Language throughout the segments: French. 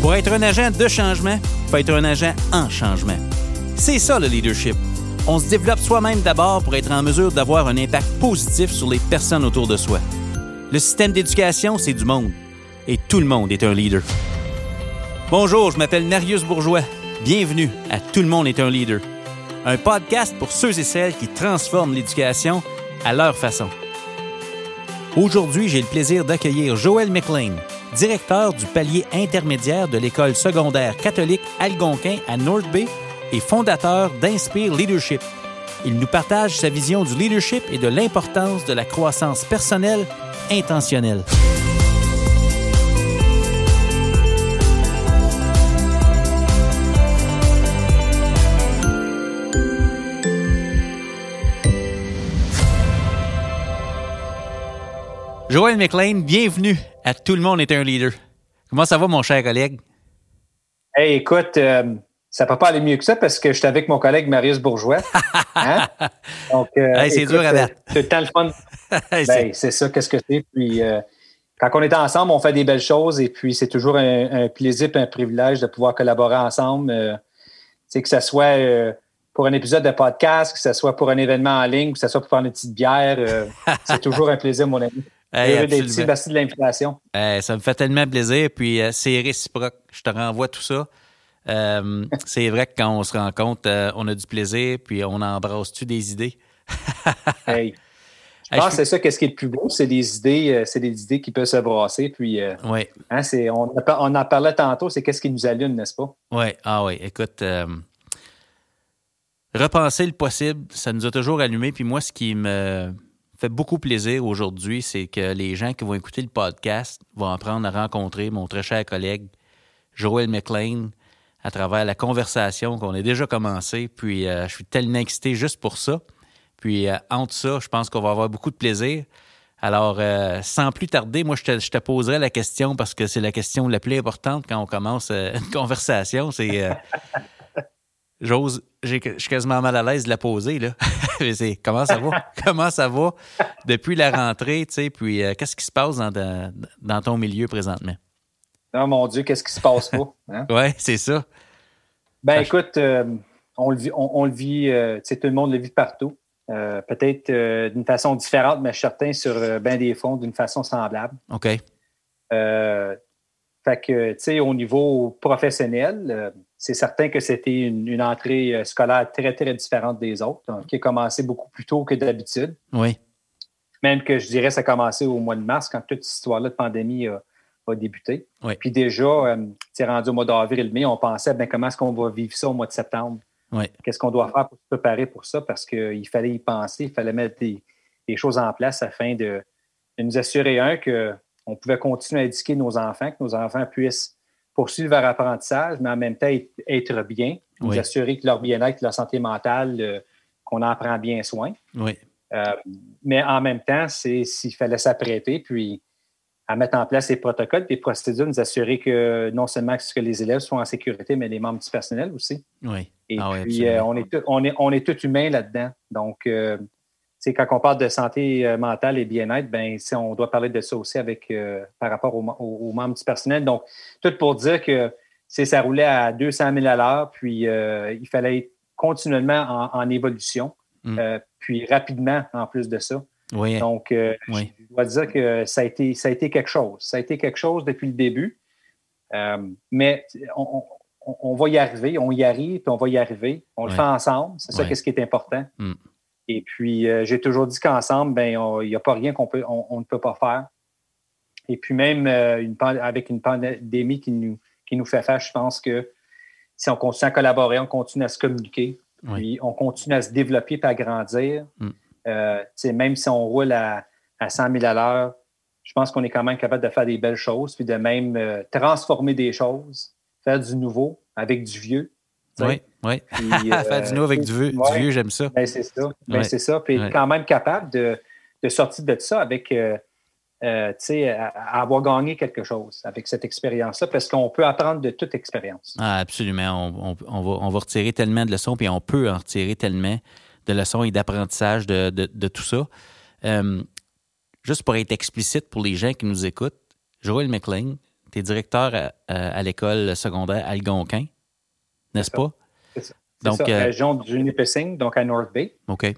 Pour être un agent de changement, il faut être un agent en changement. C'est ça le leadership. On se développe soi-même d'abord pour être en mesure d'avoir un impact positif sur les personnes autour de soi. Le système d'éducation, c'est du monde. Et tout le monde est un leader. Bonjour, je m'appelle Narius Bourgeois. Bienvenue à Tout le monde est un leader. Un podcast pour ceux et celles qui transforment l'éducation à leur façon. Aujourd'hui, j'ai le plaisir d'accueillir Joël McLean, directeur du palier intermédiaire de l'école secondaire catholique Algonquin à North Bay et fondateur d'Inspire Leadership. Il nous partage sa vision du leadership et de l'importance de la croissance personnelle intentionnelle. Joël McLean, bienvenue à Tout le monde est un leader. Comment ça va, mon cher collègue? Hey, écoute, euh, ça peut pas aller mieux que ça parce que je suis avec mon collègue Marius Bourgeois. Hein? Donc, euh, c'est dur à battre. C'est le fun. ben, c'est ça, qu'est-ce que c'est? Puis, euh, quand on est ensemble, on fait des belles choses et puis c'est toujours un, plaisir et un privilège de pouvoir collaborer ensemble. que ce soit pour un épisode de podcast, que ce soit pour un événement en ligne, que ce soit pour faire une petite bière, c'est toujours un plaisir, mon ami. Merci de l'invitation. ça me fait tellement plaisir. Puis euh, c'est réciproque. Je te renvoie tout ça. Euh, c'est vrai que quand on se rencontre, euh, on a du plaisir, puis on embrasse-tu des idées? hey. Je pense que c'est ça, qu'est-ce qui est le plus beau, c'est des idées, c'est des idées qui peuvent se brasser. Puis, oui. Hein, on, on, en parlait tantôt, c'est qu'est-ce qui nous allume, n'est-ce pas? Oui, ah oui. Écoute, repenser le possible, ça nous a toujours allumé. Puis moi, ce qui me fait beaucoup plaisir aujourd'hui, c'est que les gens qui vont écouter le podcast vont apprendre à rencontrer mon très cher collègue Joël McLean à travers la conversation qu'on a déjà commencé. Puis euh, je suis tellement excité juste pour ça. Puis euh, entre ça, je pense qu'on va avoir beaucoup de plaisir. Alors, euh, sans plus tarder, moi, je te, je te, poserai la question parce que c'est la question la plus importante quand on commence une conversation. C'est J'ose, je suis quasiment mal à l'aise de la poser, là. comment ça va? comment ça va depuis la rentrée, tu sais, puis euh, qu'est-ce qui se passe dans, dans, ton milieu présentement? Non, mon Dieu, qu'est-ce qui se passe pas? Hein? oui, c'est ça. Ben, écoute, euh, on le vit, on, le vit euh, tu sais, tout le monde le vit partout. Peut-être d'une façon différente, mais certain sur bien des fonds d'une façon semblable. OK. fait que, tu sais, au niveau professionnel, c'est certain que c'était une, entrée euh, scolaire très, très différente des autres, hein, qui a commencé beaucoup plus tôt que d'habitude. Oui. Même que je dirais ça a commencé au mois de mars, quand toute cette histoire-là de pandémie a, débuté. Oui. Puis déjà, c'est euh, rendu au mois d'avril-mai, on pensait ben, comment est-ce qu'on va vivre ça au mois de septembre? Oui. Qu'est-ce qu'on doit faire pour se préparer pour ça? Parce qu'il fallait y penser, il fallait mettre des, choses en place afin de, de nous assurer, un, qu'on pouvait continuer à éduquer nos enfants, que nos enfants puissent poursuivre leur apprentissage, mais en même temps être bien, nous assurer que leur bien-être, leur santé mentale, euh, qu'on en prend bien soin. Oui. Euh, mais en même temps, c'est s'il fallait s'apprêter, puis à mettre en place des protocoles, des procédures, nous assurer que non seulement que les élèves soient en sécurité, mais les membres du personnel aussi. Oui. Et ah puis, euh, on, est tout, on, est, on est tout humain là-dedans. Donc, quand on parle de santé euh, mentale et bien-être, ben, on doit parler de ça aussi avec, euh, par rapport aux, membres du personnel. Donc, tout pour dire que ça roulait à 200 000 à l'heure, puis euh, il fallait être continuellement en, évolution, mm. puis rapidement en plus de ça. Oui. Donc, je dois dire que ça a, été, ça a été quelque chose. Ça a été quelque chose depuis le début. mais on, va y arriver, on y arrive, puis on va y arriver. On le fait ensemble. C'est ça qui est important. Mm. Et puis, euh, j'ai toujours dit qu'ensemble, ben, il n'y a pas rien qu'on peut, on, ne peut pas faire. Et puis, même euh, une, avec une pandémie qui nous, qui nous fait faire, je pense que si on continue à collaborer, on continue à se communiquer, puis on continue à se développer et à grandir, mm. euh, même si on roule à, à 100 000 à l'heure, je pense qu'on est quand même capable de faire des belles choses, puis de même transformer des choses, faire du nouveau avec du vieux. Oui, oui. Faire du nouveau avec du vieux, vieux j'aime ça. Ben, c'est ça. Ben, c'est ça. Puis quand même capable de, de, sortir de ça avec, euh, euh, tu sais, avoir gagné quelque chose avec cette expérience-là, parce qu'on peut apprendre de toute expérience. Ah, absolument. On, on, va, on, va, retirer tellement de leçons, puis on peut en retirer tellement de leçons et d'apprentissage de, de, de, tout ça. Euh, juste pour être explicite pour les gens qui nous écoutent, Joël McLean, Tu es directeur à, l'école secondaire Algonquin, n'est-ce pas? C'est ça. Donc, ça, région du Nipissing, donc à North Bay. OK.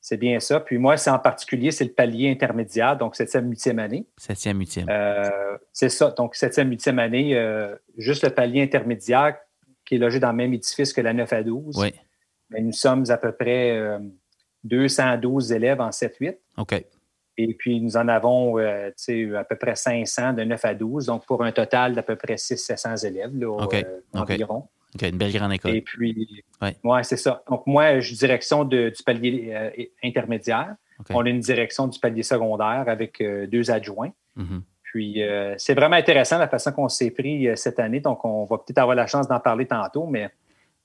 c'est bien ça. Puis moi, c'est en particulier, c'est le palier intermédiaire, donc septième, huitième année. Septième, huitième. c'est ça. Donc, septième, huitième année, juste le palier intermédiaire qui est logé dans le même édifice que la 9 à 12. Oui. Mais nous sommes à peu près 212 élèves en 7-8. OK. Et puis, nous en avons euh, à peu près 500 de 9 à 12, donc pour un total d'à peu près 600-700 élèves là, euh, environ. Une belle grande école. Et puis, ouais, c'est ça. Donc, moi, je suis direction du palier euh, intermédiaire. On a une direction du palier secondaire avec deux adjoints. Mm-hmm. Puis, c'est vraiment intéressant la façon qu'on s'est pris cette année. Donc, on va peut-être avoir la chance d'en parler tantôt, mais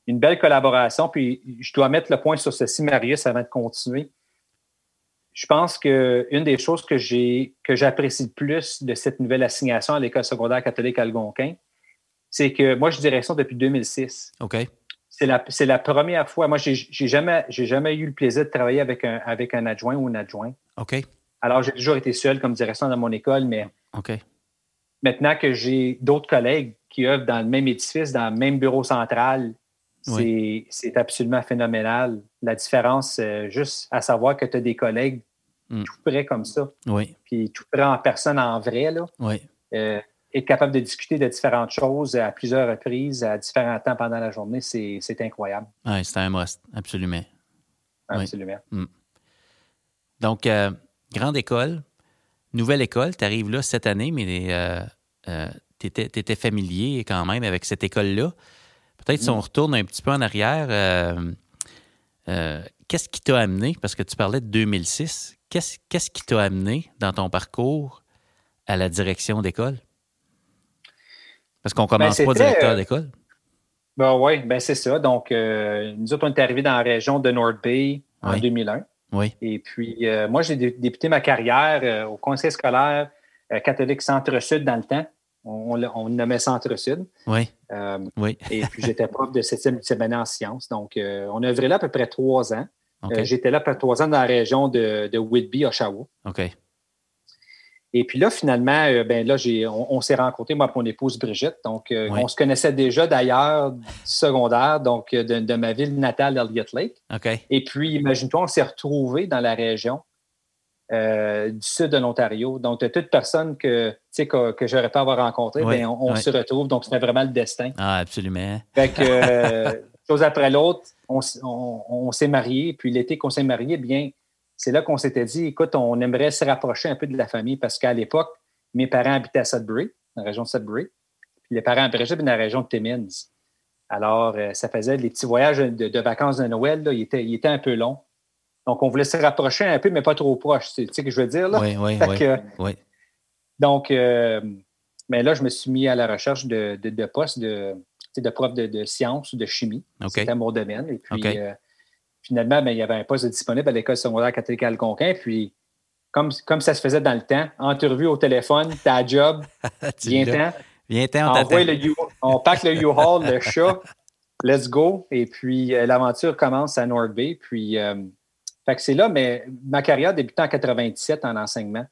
une belle collaboration. Puis, je dois mettre le point sur ceci, Marius, avant de continuer je pense qu'une des choses que j'apprécie le plus de cette nouvelle assignation à l'école secondaire catholique Algonquin, c'est que moi, je suis direction depuis 2006. OK. C'est la, la, première fois. Moi, j'ai jamais, jamais eu le plaisir de travailler avec un, avec un adjoint ou une adjointe. OK. Alors, j'ai toujours été seul comme direction dans mon école, mais OK. maintenant que j'ai d'autres collègues qui œuvrent dans le même édifice, dans le même bureau central, c'est absolument phénoménal. La différence, euh, juste à savoir que tu as des collègues Mm. tout près comme ça. Oui. Puis tout près en personne, en vrai, là. Oui. Euh, être capable de discuter de différentes choses à plusieurs reprises, à différents temps pendant la journée, c'est incroyable. Oui, c'est un must, absolument. Absolument. Mm. Donc, euh, grande école, nouvelle école, tu arrives là cette année, mais euh, tu étais, familier quand même avec cette école-là. Peut-être si on mm. retourne un petit peu en arrière, qu'est-ce qui t'a amené, parce que tu parlais de 2006, Qu'est-ce qui t'a amené dans ton parcours à la direction d'école? Parce qu'on ne commence ben, pas directeur euh, d'école. Ben oui, ben c'est ça. Donc, euh, nous autres, on est arrivés dans la région de North Bay en 2001. Oui. Et puis, euh, moi, j'ai débuté ma carrière au conseil scolaire catholique Centre-Sud dans le temps. On, on, nommait Centre-Sud. Oui. oui. et puis, j'étais prof de 7e, 8e année en sciences. Donc, on a œuvré là à peu près trois ans. J'étais là pour trois ans dans la région de, Whitby, Oshawa. OK. Et puis là, finalement, euh, ben là, on, s'est rencontrés, moi et mon épouse Brigitte. Donc, euh, on se connaissait déjà d'ailleurs du secondaire, donc de, ma ville natale, Elliott Lake. OK. Et puis, imagine-toi, on s'est retrouvés dans la région du sud de l'Ontario. Donc, de toute personne que, que, que j'aurais pas avoir rencontré, ben, on, se retrouve. Donc, c'était vraiment le destin. Ah, absolument. Fait que, chose après l'autre, on, s'est mariés. Puis l'été qu'on s'est mariés, bien, c'est là qu'on s'était dit, écoute, on aimerait se rapprocher un peu de la famille parce qu'à l'époque, mes parents habitaient à Sudbury, dans la région de Sudbury. Puis les parents à Brigitte, dans la région de Timmins. Alors, euh, ça faisait les petits voyages de, vacances de Noël, là, il, était, il était un peu long. Donc, on voulait se rapprocher un peu, mais pas trop proche. Tu sais ce que je veux dire? Là? Oui, oui, oui, Donc, euh, mais là, je me suis mis à la recherche de, de, de postes de, de prof de, sciences ou de chimie. C'était mon domaine. Et puis, euh, finalement, ben, il y avait un poste disponible à l'école secondaire catholique Algonquin. Puis, comme, comme ça se faisait dans le temps, entrevue au téléphone, ta job, viens-t'en. Viens-t'en, on, on pack le U-Haul, le chat, let's go. Et puis, euh, l'aventure commence à North Bay. Puis, euh, fait que c'est là, mais ma carrière débutait en 97 en enseignement.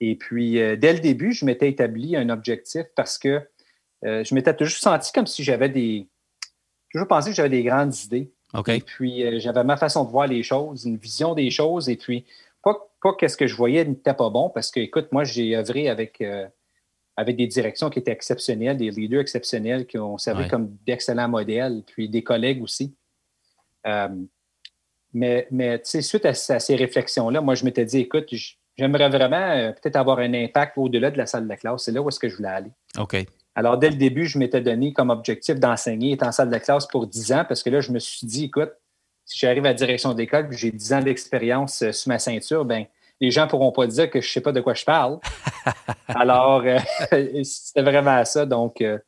Et puis, dès le début, je m'étais établi un objectif parce que euh, je m'étais toujours senti comme si j'avais des. Toujours pensé que j'avais des grandes idées. Et puis, euh, j'avais ma façon de voir les choses, une vision des choses. Et puis, pas, pas qu'est-ce que je voyais n'était pas bon, parce que, écoute, moi, j'ai œuvré avec, euh, avec des directions qui étaient exceptionnelles, des leaders exceptionnels qui ont servi comme d'excellents modèles, puis des collègues aussi. mais, mais tu sais, suite à, ces réflexions-là, moi, je m'étais dit, écoute, j'aimerais vraiment peut-être avoir un impact au-delà de la salle de classe. C'est là où est-ce que je voulais aller. OK. Alors, dès le début, je m'étais donné comme objectif d'enseigner, en salle de classe pour 10 ans, parce que là, je me suis dit, écoute, si j'arrive à la direction d'école et j'ai 10 ans d'expérience euh, sous ma ceinture, ben les gens ne pourront pas dire que je ne sais pas de quoi je parle. Alors, euh, c'était vraiment ça. Donc, euh,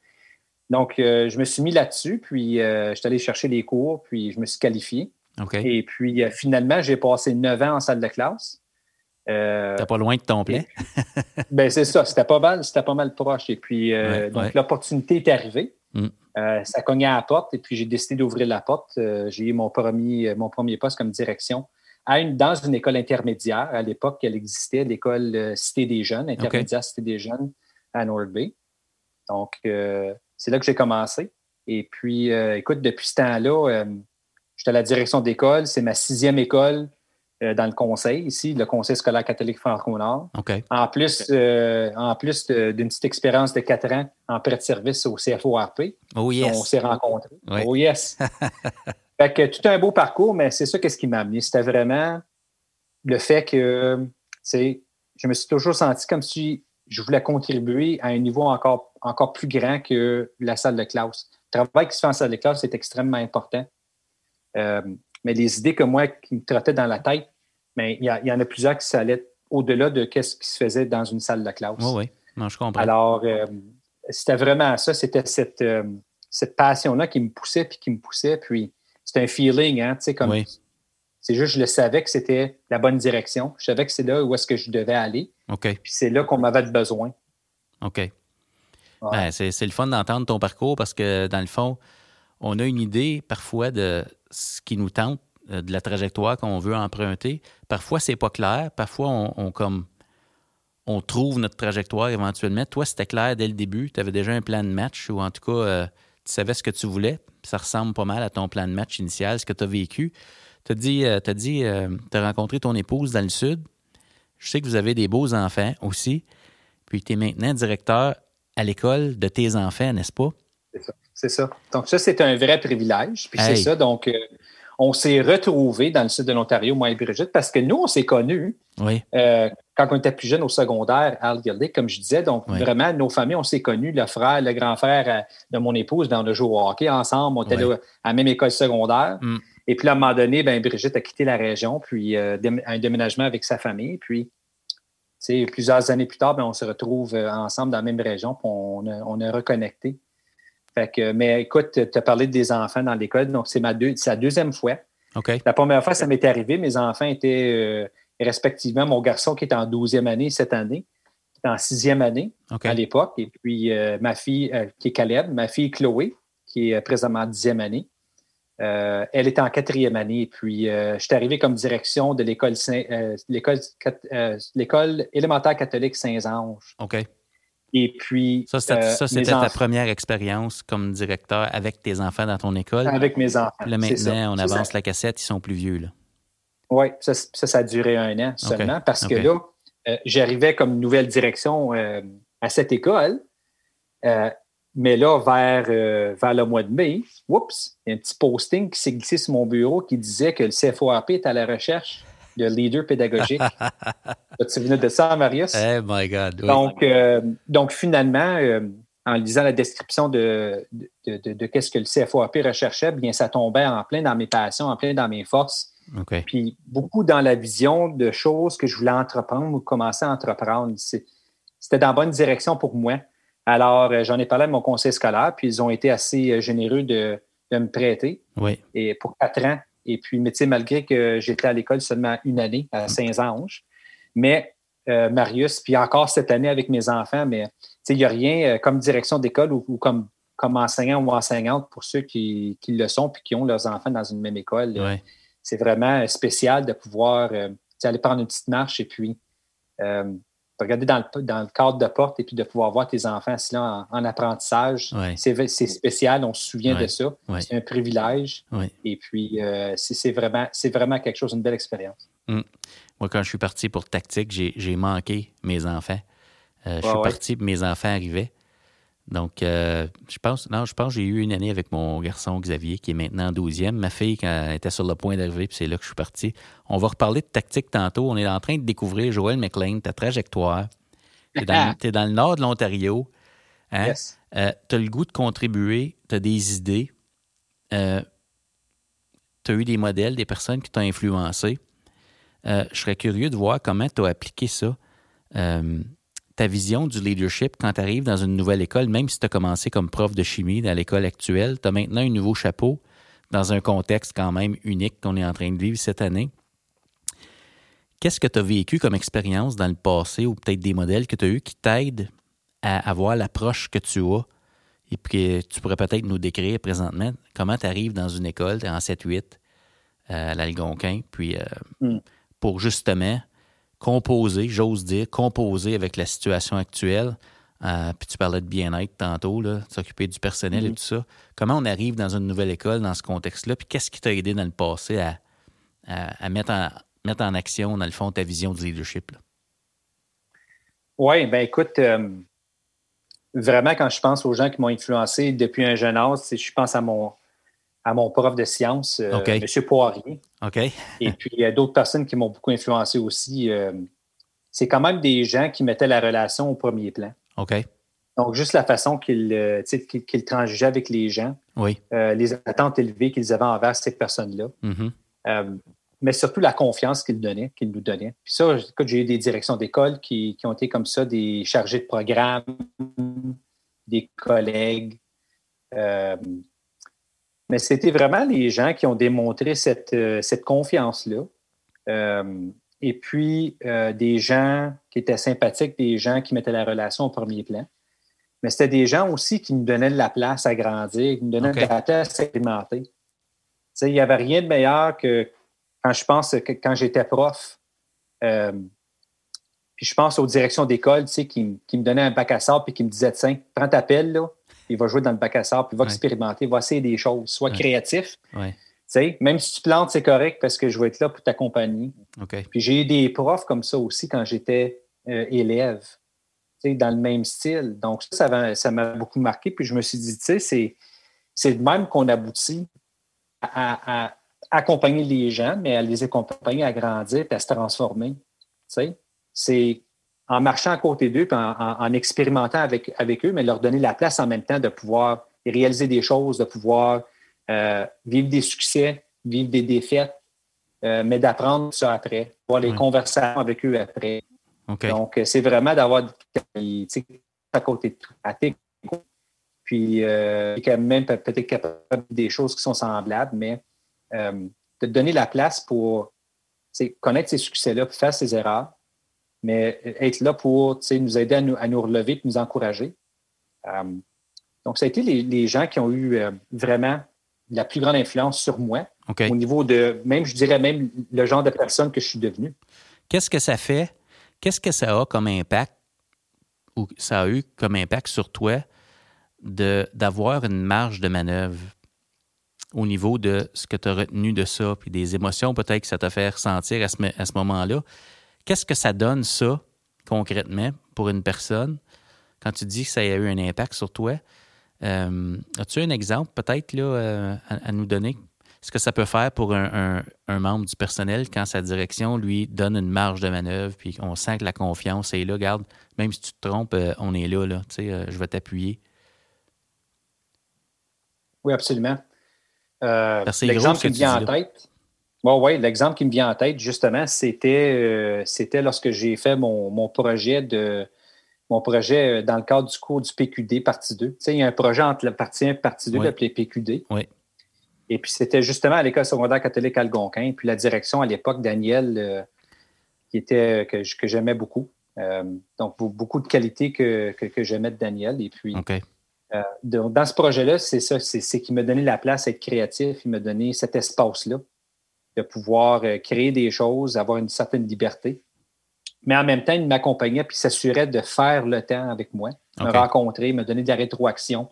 donc je me suis mis là-dessus, puis je suis allé chercher les cours, puis je me suis qualifié. Et puis, finalement, j'ai passé 9 ans en salle de classe. Euh, T'es pas loin de ton plein. ben c'est ça, c'était pas mal, c'était pas mal proche. Et puis euh, donc l'opportunité est arrivée. Mm. Euh, ça cognait à la porte et puis j'ai décidé d'ouvrir la porte. Euh, j'ai eu mon premier, mon premier poste comme direction à une, dans une école intermédiaire. À l'époque, elle existait, l'école Cité des Jeunes, intermédiaire Cité des Jeunes, à North Bay. Donc, c'est là que j'ai commencé. Et puis, écoute, depuis ce temps-là, j'étais à la direction d'école. C'est ma sixième école dans le conseil ici, le Conseil scolaire catholique franco-nord. En plus, en plus d'une petite expérience de quatre ans en prêt de service au CFORP. Oh yes. On s'est rencontrés. Oh yes. fait que tout un beau parcours, mais c'est ça qu'est-ce qui m'a amené. C'était vraiment le fait que, tu je me suis toujours senti comme si je voulais contribuer à un niveau encore, encore plus grand que la salle de classe. Le travail qui se fait en salle de classe est extrêmement important. Euh, mais les idées que moi, qui me trottaient dans la tête, mais il y, en a plusieurs qui s'allaient au-delà de ce qui se faisait dans une salle de classe. Oui, oui. je comprends. Alors, euh, c'était vraiment ça. C'était cette, euh, cette passion-là qui me poussait, puis qui me poussait. Puis, c'était un feeling, hein, tu sais, comme c'est juste, je le savais que c'était la bonne direction. Je savais que c'est là où est-ce que je devais aller. OK. Puis c'est là qu'on m'avait besoin. OK. Ben, c'est, le fun d'entendre ton parcours parce que, dans le fond, on a une idée parfois de ce qui nous tente, de la trajectoire qu'on veut emprunter. Parfois, c'est pas clair. Parfois, on, comme on trouve notre trajectoire éventuellement. Toi, c'était clair dès le début. Tu avais déjà un plan de match ou en tout cas, euh, tu savais ce que tu voulais. Ça ressemble pas mal à ton plan de match initial, ce que tu as vécu. Tu as dit, euh, as dit, euh, as rencontré ton épouse dans le Sud. Je sais que vous avez des beaux enfants aussi. Puis tu es maintenant directeur à l'école de tes enfants, n'est-ce pas? C'est ça. C'est ça. Donc, ça, c'est un vrai privilège. Puis c'est ça. Donc, euh, on s'est retrouvés dans le sud de l'Ontario, moi et Brigitte, parce que nous, on s'est connus oui. quand on était plus jeunes au secondaire à Algirdick, comme je disais. Donc, vraiment, nos familles, on s'est connus. Le frère, le grand frère de mon épouse, dans le jeu au hockey ensemble. On était à la même école secondaire. Mm. Et puis, à un moment donné, ben, Brigitte a quitté la région, puis euh, un déménagement avec sa famille. Puis, plusieurs années plus tard, ben, on se retrouve euh, ensemble dans la même région, puis on a, on reconnecté. Fait que, mais écoute, tu as parlé des enfants dans l'école, donc c'est ma deux, la deuxième fois. La première fois, ça m'est arrivé. Mes enfants étaient euh, respectivement mon garçon qui est en 12e année cette année, qui est en sixième année à l'époque, et puis ma fille qui est Caleb, ma fille Chloé, qui est présentement en dixième année. Euh, elle était en quatrième année, puis euh, je suis arrivé comme direction de l'école euh, l'école élémentaire catholique Saint-Ange. OK. Et puis. Ça, c'était ta première expérience comme directeur avec tes enfants dans ton école? Avec mes enfants. Là, maintenant, on avance la cassette, ils sont plus vieux. Là. Oui, ça, ça, a duré un an seulement parce que là, j'arrivais comme nouvelle direction à cette école. Mais là, vers, euh, vers le mois de mai, oups, il y a un petit posting qui s'est glissé sur mon bureau qui disait que le CFORP est à la recherche de leader pédagogique. tu venais de ça, Marius? Oh my God. Donc, euh, donc, finalement, euh, en lisant la description de, de, de, qu'est-ce que le CFORP recherchait, bien, ça tombait en plein dans mes passions, en plein dans mes forces. Puis beaucoup dans la vision de choses que je voulais entreprendre ou commencer à entreprendre. C'était dans la bonne direction pour moi. Alors, euh, j'en ai parlé à mon conseil scolaire, puis ils ont été assez généreux de, me prêter. Oui. Et pour quatre ans. Et puis, mais tu sais, malgré que j'étais à l'école seulement une année à Saint-Ange, mais euh, Marius, puis encore cette année avec mes enfants, mais tu sais, il n'y a rien comme direction d'école ou, comme, comme enseignant ou enseignante pour ceux qui, le sont puis qui ont leurs enfants dans une même école. C'est vraiment spécial de pouvoir aller prendre une petite marche et puis regarder dans le, dans le, cadre de porte et puis de pouvoir voir tes enfants assis là en, apprentissage. C'est spécial, on se souvient de ça. C'est un privilège. Et puis, euh, c'est vraiment, vraiment quelque chose, une belle expérience. Hum. Moi, quand je suis parti pour tactique, j'ai manqué mes enfants. Euh, je suis parti, mes enfants arrivaient. Donc, euh, je pense, non, je pense que j'ai eu une année avec mon garçon Xavier, qui est maintenant en 12e. Ma fille, quand elle était sur le point d'arriver, puis c'est là que je suis parti. On va reparler de tactique tantôt. On est en train de découvrir, Joël McLean, ta trajectoire. Tu es, dans le nord de l'Ontario. Hein? Euh, tu as le goût de contribuer, tu as des idées. Euh, tu as eu des modèles, des personnes qui t'ont influencé. je serais curieux de voir comment tu as appliqué ça ta vision du leadership quand tu arrives dans une nouvelle école, même si tu as commencé comme prof de chimie dans l'école actuelle, tu as maintenant un nouveau chapeau dans un contexte quand même unique qu'on est en train de vivre cette année. Qu'est-ce que tu as vécu comme expérience dans le passé ou peut-être des modèles que tu as eus qui t'aident à avoir l'approche que tu as et puis tu pourrais peut-être nous décrire présentement? Comment tu arrives dans une école, tu es en 7-8 euh, à l'Algonquin, puis euh, hmm. pour justement composer, j'ose dire, composer avec la situation actuelle Euh, puis tu parlais de bien-être tantôt, s'occuper du personnel et Mhm. tout ça. Comment on arrive dans une nouvelle école dans ce contexte-là? Puis qu'est-ce qui t'a aidé dans le passé à, à- à mettre, en, mettre en action, dans le fond, ta vision du leadership? Oui, ben écoute, euh, vraiment, quand je pense aux gens qui m'ont influencé depuis un jeune âge, c'est- je pense à mon, à mon prof de sciences, euh, OK. M. Poirier, OK? et puis il y a d'autres personnes qui m'ont beaucoup influencé aussi. euh, c'est quand même des gens qui mettaient la relation au premier plan. OK. Donc, juste la façon qu'ils euh, transigeaient avec les gens, Oui. euh, les attentes élevées qu'ils avaient envers ces personnes-là. Mhm. Euh, mais surtout la confiance qu'ils donnaient, qu'ils nous donnaient. Puis ça, j'ai eu des directions d'école qui, qui ont été comme ça, des chargés de programme, des collègues. Mais c'était vraiment les gens qui ont démontré cette, euh, cette confiance-là. Euh, et puis, euh, des gens qui étaient sympathiques, des gens qui mettaient la relation au premier plan. Mais c'était des gens aussi qui nous donnaient de la place à grandir, qui nous donnaient de la place à sais, il n'y avait rien de meilleur que quand je pense que quand j'étais prof, euh, puis je pense aux directions d'école, tu sais, qui, qui me donnaient un bac à sable puis qui me disaient, tiens, prends ta pelle, là, il va jouer dans le bac à sable, puis va Ouais. expérimenter, va essayer des choses, sois Ouais. créatif. Même si tu plantes, c'est correct parce que je vais être là pour t'accompagner. Puis j'ai eu des profs comme ça aussi quand j'étais euh, élève, dans le même style. Donc ça, ça m'a- beaucoup marqué. Puis je me suis dit, tu sais, c'est, de même qu'on aboutit à, à- à accompagner les gens, mais à les accompagner à grandir à se transformer. C'est en marchant à côté d'eux, puis en, en- en expérimentant avec, avec eux, mais leur donner la place en même temps de pouvoir réaliser des choses, de pouvoir euh, vivre des succès, vivre des défaites, euh, mais d'apprendre ça après, avoir les conversations avec eux après. Donc, euh, c'est vraiment d'avoir tu sais, à côté de tout, puis euh, quand même peut- peut-être capable des choses qui sont semblables, mais de donner la place pour connaître ses succès-là, faire ses erreurs, mais être là pour nous aider à nous, à nous relever, nous encourager. Euh, donc, ça a été les, les gens qui ont eu euh, vraiment la plus grande influence sur moi, au niveau de, même, je dirais même, le genre de personne que je suis devenu. Qu'est-ce que ça fait? Qu'est-ce que ça a comme impact ou ça a eu comme impact sur toi de, d'avoir une marge de manœuvre au niveau de ce que tu as retenu de ça, puis des émotions peut-être que ça t'a fait ressentir à ce, à ce moment-là? Qu'est-ce que ça donne, ça, concrètement, pour une personne, quand tu dis que ça a eu un impact sur toi? Euh, as-tu un exemple peut-être là, euh, à, à nous donner? Ce que ça peut faire pour un, un- un membre du personnel quand sa direction lui donne une marge de manœuvre, puis on sent que la confiance est là. Garde, même si tu te trompes, euh, on est là, là. Tu sais, je vais t'appuyer. Oui, absolument. Euh, l'exemple qui que me tu vient en là. tête, ouais, ouais, l'exemple qui me vient en tête, justement, c'était, euh, c'était lorsque j'ai fait mon, mon projet de mon projet euh, dans le cadre du cours du PQD partie 2. Tu sais, il y a un projet entre la partie 1 et partie 2 Oui. appelé PQD. Oui. Et puis c'était justement à l'école secondaire catholique Algonquin. Puis la direction à l'époque, Daniel, euh, qui était que, que j'aimais beaucoup. Euh, donc be- beaucoup de qualités que, que, que j'aimais de Daniel. Et puis dans ce projet-là, c'est ça, c'est, c'est qu'il m'a donné la place à être créatif, il m'a donné cet espace-là de pouvoir euh, créer des choses, avoir une certaine liberté. Mais en même temps, il m'accompagnait puis s'assurait de faire le temps avec moi, me rencontrer, me donner de la rétroaction,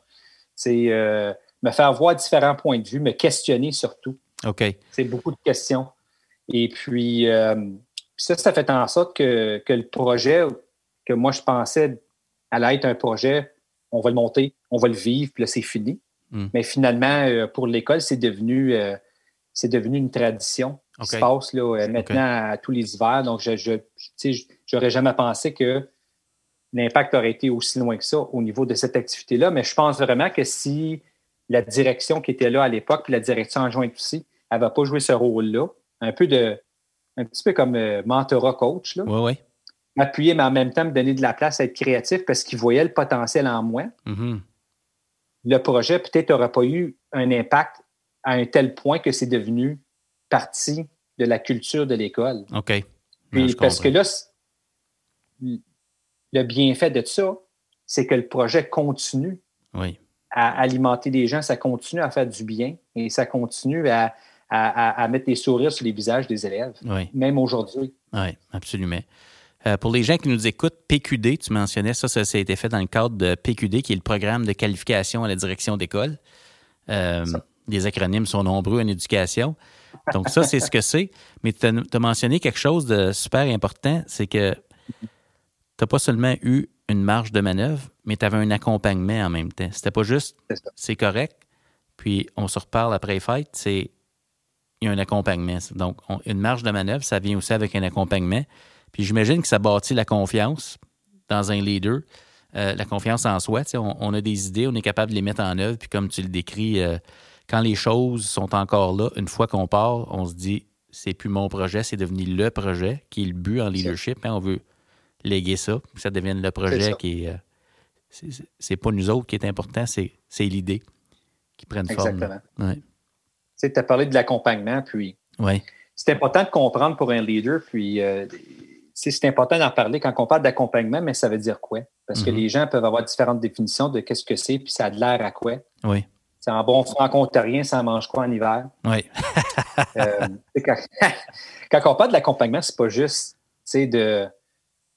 c'est, euh, me faire voir différents points de vue, me questionner surtout. OK. C'est beaucoup de questions. Et puis, euh, puis ça, ça fait en sorte que, que le projet que moi, je pensais allait être un projet, on va le monter, on va le vivre, puis là, c'est fini. Mm. Mais finalement, euh, pour l'école, c'est devenu, euh, c'est devenu une tradition qui se passe là, euh, maintenant à tous les hivers. Donc, je j'aurais jamais pensé que l'impact aurait été aussi loin que ça au niveau de cette activité-là. Mais je pense vraiment que si la direction qui était là à l'époque, puis la direction adjointe aussi, elle va pas joué ce rôle-là, un peu de, un petit peu comme euh, mentorat coach, là, Oui, oui. m'appuyer, mais en même temps me donner de la place à être créatif parce qu'il voyait le potentiel en moi. Mhm. Le projet peut-être n'aurait pas eu un impact à un tel point que c'est devenu partie de la culture de l'école. OK. Puis, Non, je parce que là, le bienfait de ça, c'est que le projet continue Oui. à alimenter les gens, ça continue à faire du bien et ça continue à, à- à- à mettre des sourires sur les visages des élèves, Oui. même aujourd'hui. Oui, absolument. Euh, pour les gens qui nous écoutent, PQD, tu mentionnais ça, ça, a été fait dans le cadre de PQD, qui est le programme de qualification à la direction d'école. Euh, les acronymes sont nombreux en éducation. Donc, ça, c'est ce que c'est. Mais tu as, mentionné quelque chose de super important, c'est que tu n'as pas seulement eu une marge de manœuvre, mais tu avais un accompagnement en même temps. C'était pas juste c'est correct, puis on se reparle après les fêtes, c'est il y a un accompagnement. Donc, une marge de manœuvre, ça vient aussi avec un accompagnement. Puis j'imagine que ça bâtit la confiance dans un leader, euh, la confiance en soi. On, on, a des idées, on est capable de les mettre en œuvre. Puis comme tu le décris, euh, quand les choses sont encore là, une fois qu'on part, on se dit c'est plus mon projet, c'est devenu le projet qui est le but en leadership. Hein, on veut léguer ça, que ça devienne le projet qui est. Euh, c'est pas nous autres qui est important, c'est l'idée qui prenne forme. Exactement. Tu as parlé de l'accompagnement, puis. Oui. C'est important de comprendre pour un leader, puis c'est important d'en parler quand on parle d'accompagnement, mais ça veut dire quoi? Parce que mhm. les gens peuvent avoir différentes définitions de qu'est-ce que c'est, puis ça a de l'air à quoi. Oui. C'est un bon franco-ontarien, ça mange quoi en hiver? Oui. Euh, quand, on parle de l'accompagnement, c'est pas juste de,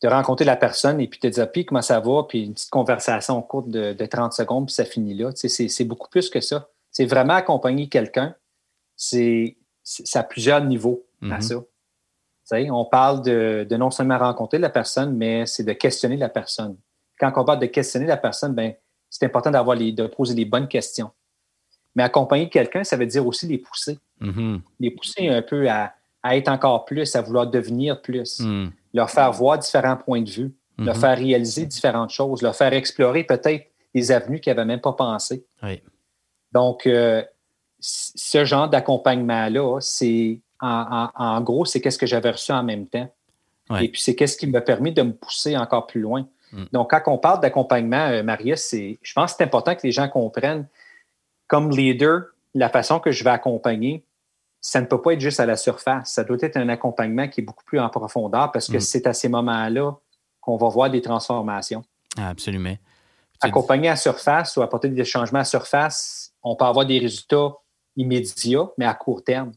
de rencontrer la personne et puis te dire, puis comment ça va, puis une petite conversation courte de, de 30 secondes, puis ça finit là. C'est beaucoup plus que ça. C'est vraiment accompagner quelqu'un. C'est à plusieurs niveaux à mhm. ça on parle de, non seulement rencontrer la personne, mais c'est de questionner la personne. Quand on parle de questionner la personne, ben, c'est important d'avoir de poser les bonnes questions. Mais accompagner quelqu'un, ça veut dire aussi les pousser. Mm-hmm. Les pousser un peu à, être encore plus, à vouloir devenir plus. Mm. Leur faire voir différents points de vue, leur mm-hmm. faire réaliser différentes choses, leur faire explorer peut-être des avenues qu'ils n'avaient même pas pensé. Donc, euh, ce genre d'accompagnement-là, c'est en, gros, c'est qu'est-ce que j'avais reçu en même temps. Et puis, c'est qu'est-ce qui m'a permis de me pousser encore plus loin. Mm. Donc, quand on parle d'accompagnement, euh, Maria, je pense que c'est important que les gens comprennent, comme leader, la façon que je vais accompagner, ça ne peut pas être juste à la surface. Ça doit être un accompagnement qui est beaucoup plus en profondeur parce que mm. c'est à ces moments-là qu'on va voir des transformations. Ah, absolument. Accompagner à surface ou apporter des changements à surface, on peut avoir des résultats immédiats, mais à court terme.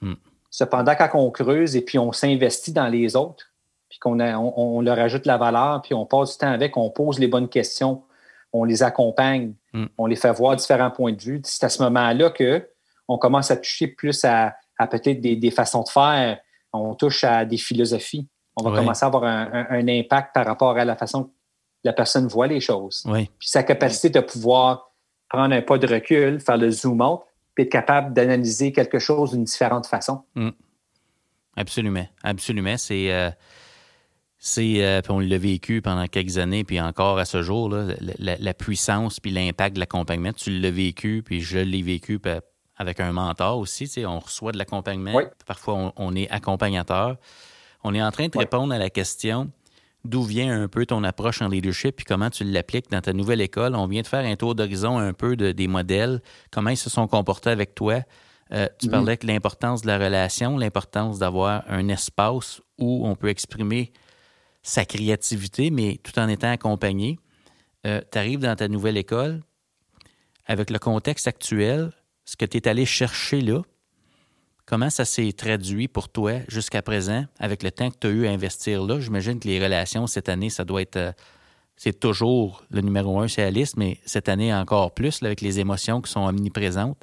Mm. Cependant, quand on creuse et puis on s'investit dans les autres, puis qu'on on, leur ajoute la valeur, puis on passe du temps avec, on pose les bonnes questions, on les accompagne, mm. on les fait voir différents points de vue. C'est à ce moment-là qu'on commence à toucher plus à, peut-être des, façons de faire, on touche à des philosophies. On va commencer à avoir un, impact par rapport à la façon que la personne voit les choses. Puis sa capacité de pouvoir prendre un pas de recul, faire le zoom out, puis être capable d'analyser quelque chose d'une différente façon. Mm. Absolument. Absolument. C'est. Euh, c'est euh, on l'a vécu pendant quelques années, puis encore à ce jour, la, puissance puis l'impact de l'accompagnement. Tu l'as vécu, puis je l'ai vécu avec un mentor aussi. Tu sais, on reçoit de l'accompagnement. Parfois, on, est accompagnateur. On est en train de répondre à la question d'où vient un peu ton approche en leadership et comment tu l'appliques dans ta nouvelle école? On vient de faire un tour d'horizon un peu de, des modèles, comment ils se sont comportés avec toi? Euh, tu mm-hmm. parlais de l'importance de la relation, l'importance d'avoir un espace où on peut exprimer sa créativité, mais tout en étant accompagné. Euh, tu arrives dans ta nouvelle école, avec le contexte actuel, ce que tu es allé chercher là, Comment ça s'est traduit pour toi jusqu'à présent avec le temps que tu as eu à investir là? J'imagine que les relations cette année, ça doit être. Euh, c'est toujours le numéro un c'est Alice, mais cette année encore plus avec les émotions qui sont omniprésentes.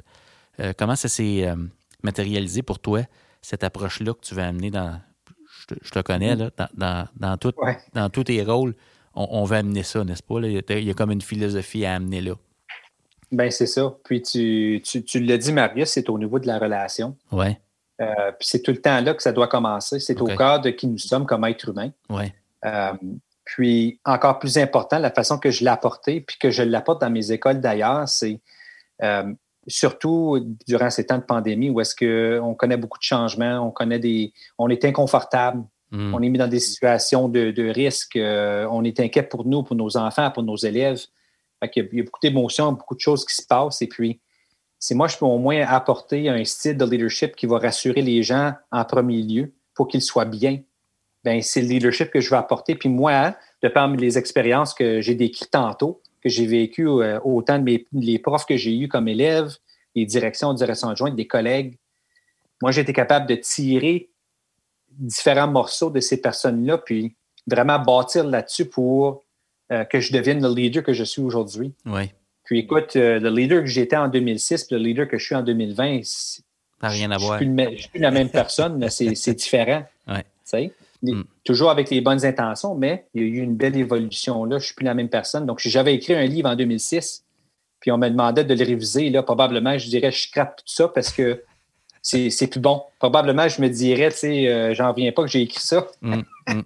Euh, comment ça s'est matérialisé pour toi, cette approche-là que tu vas amener dans. Je te, connais, là, dans, dans, dans tous tes rôles, on, va amener ça, n'est-ce pas? Il y a comme une philosophie à amener là. Ben c'est ça. Puis tu, tu, tu l'as dit, Marius, c'est au niveau de la relation. Oui. Euh, puis c'est tout le temps là que ça doit commencer. C'est au cœur de qui nous sommes comme êtres humains. Oui. Euh, puis encore plus important, la façon que je l'ai apporté, puis que je l'apporte dans mes écoles d'ailleurs, c'est euh, surtout durant ces temps de pandémie où est-ce qu'on connaît beaucoup de changements, on connaît des. on est inconfortable, hmm. on est mis dans des situations de, de risque, on est inquiet pour nous, pour nos enfants, pour nos élèves il, y a, beaucoup d'émotions, beaucoup de choses qui se passent. Et puis, si moi, je peux au moins apporter un style de leadership qui va rassurer les gens en premier lieu pour qu'ils soient bien, ben c'est le leadership que je vais apporter. Puis moi, de par les expériences que j'ai décrites tantôt, que j'ai vécues euh, autant de mes, les profs que j'ai eus comme élèves, les directions, directions adjointes, des collègues, moi, j'ai été capable de tirer différents morceaux de ces personnes-là, puis vraiment bâtir là-dessus pour euh, que je devienne le leader que je suis aujourd'hui. Oui. Puis écoute, euh, le leader que j'étais en 2006 puis le leader que je suis en 2020, ça n'a rien à voir. Je ne suis, plus la même personne, mais c'est différent. Ouais. Tu sais? Toujours avec les bonnes intentions, mais il y a eu une belle évolution là. Je ne suis plus la même personne. Donc, si j'avais écrit un livre en 2006, puis on me demandait de le réviser, là, probablement, je dirais, je scrape tout ça parce que c'est plus bon. Probablement, je me dirais, tu sais, euh, j'en reviens pas que j'ai écrit ça. Mm, mm.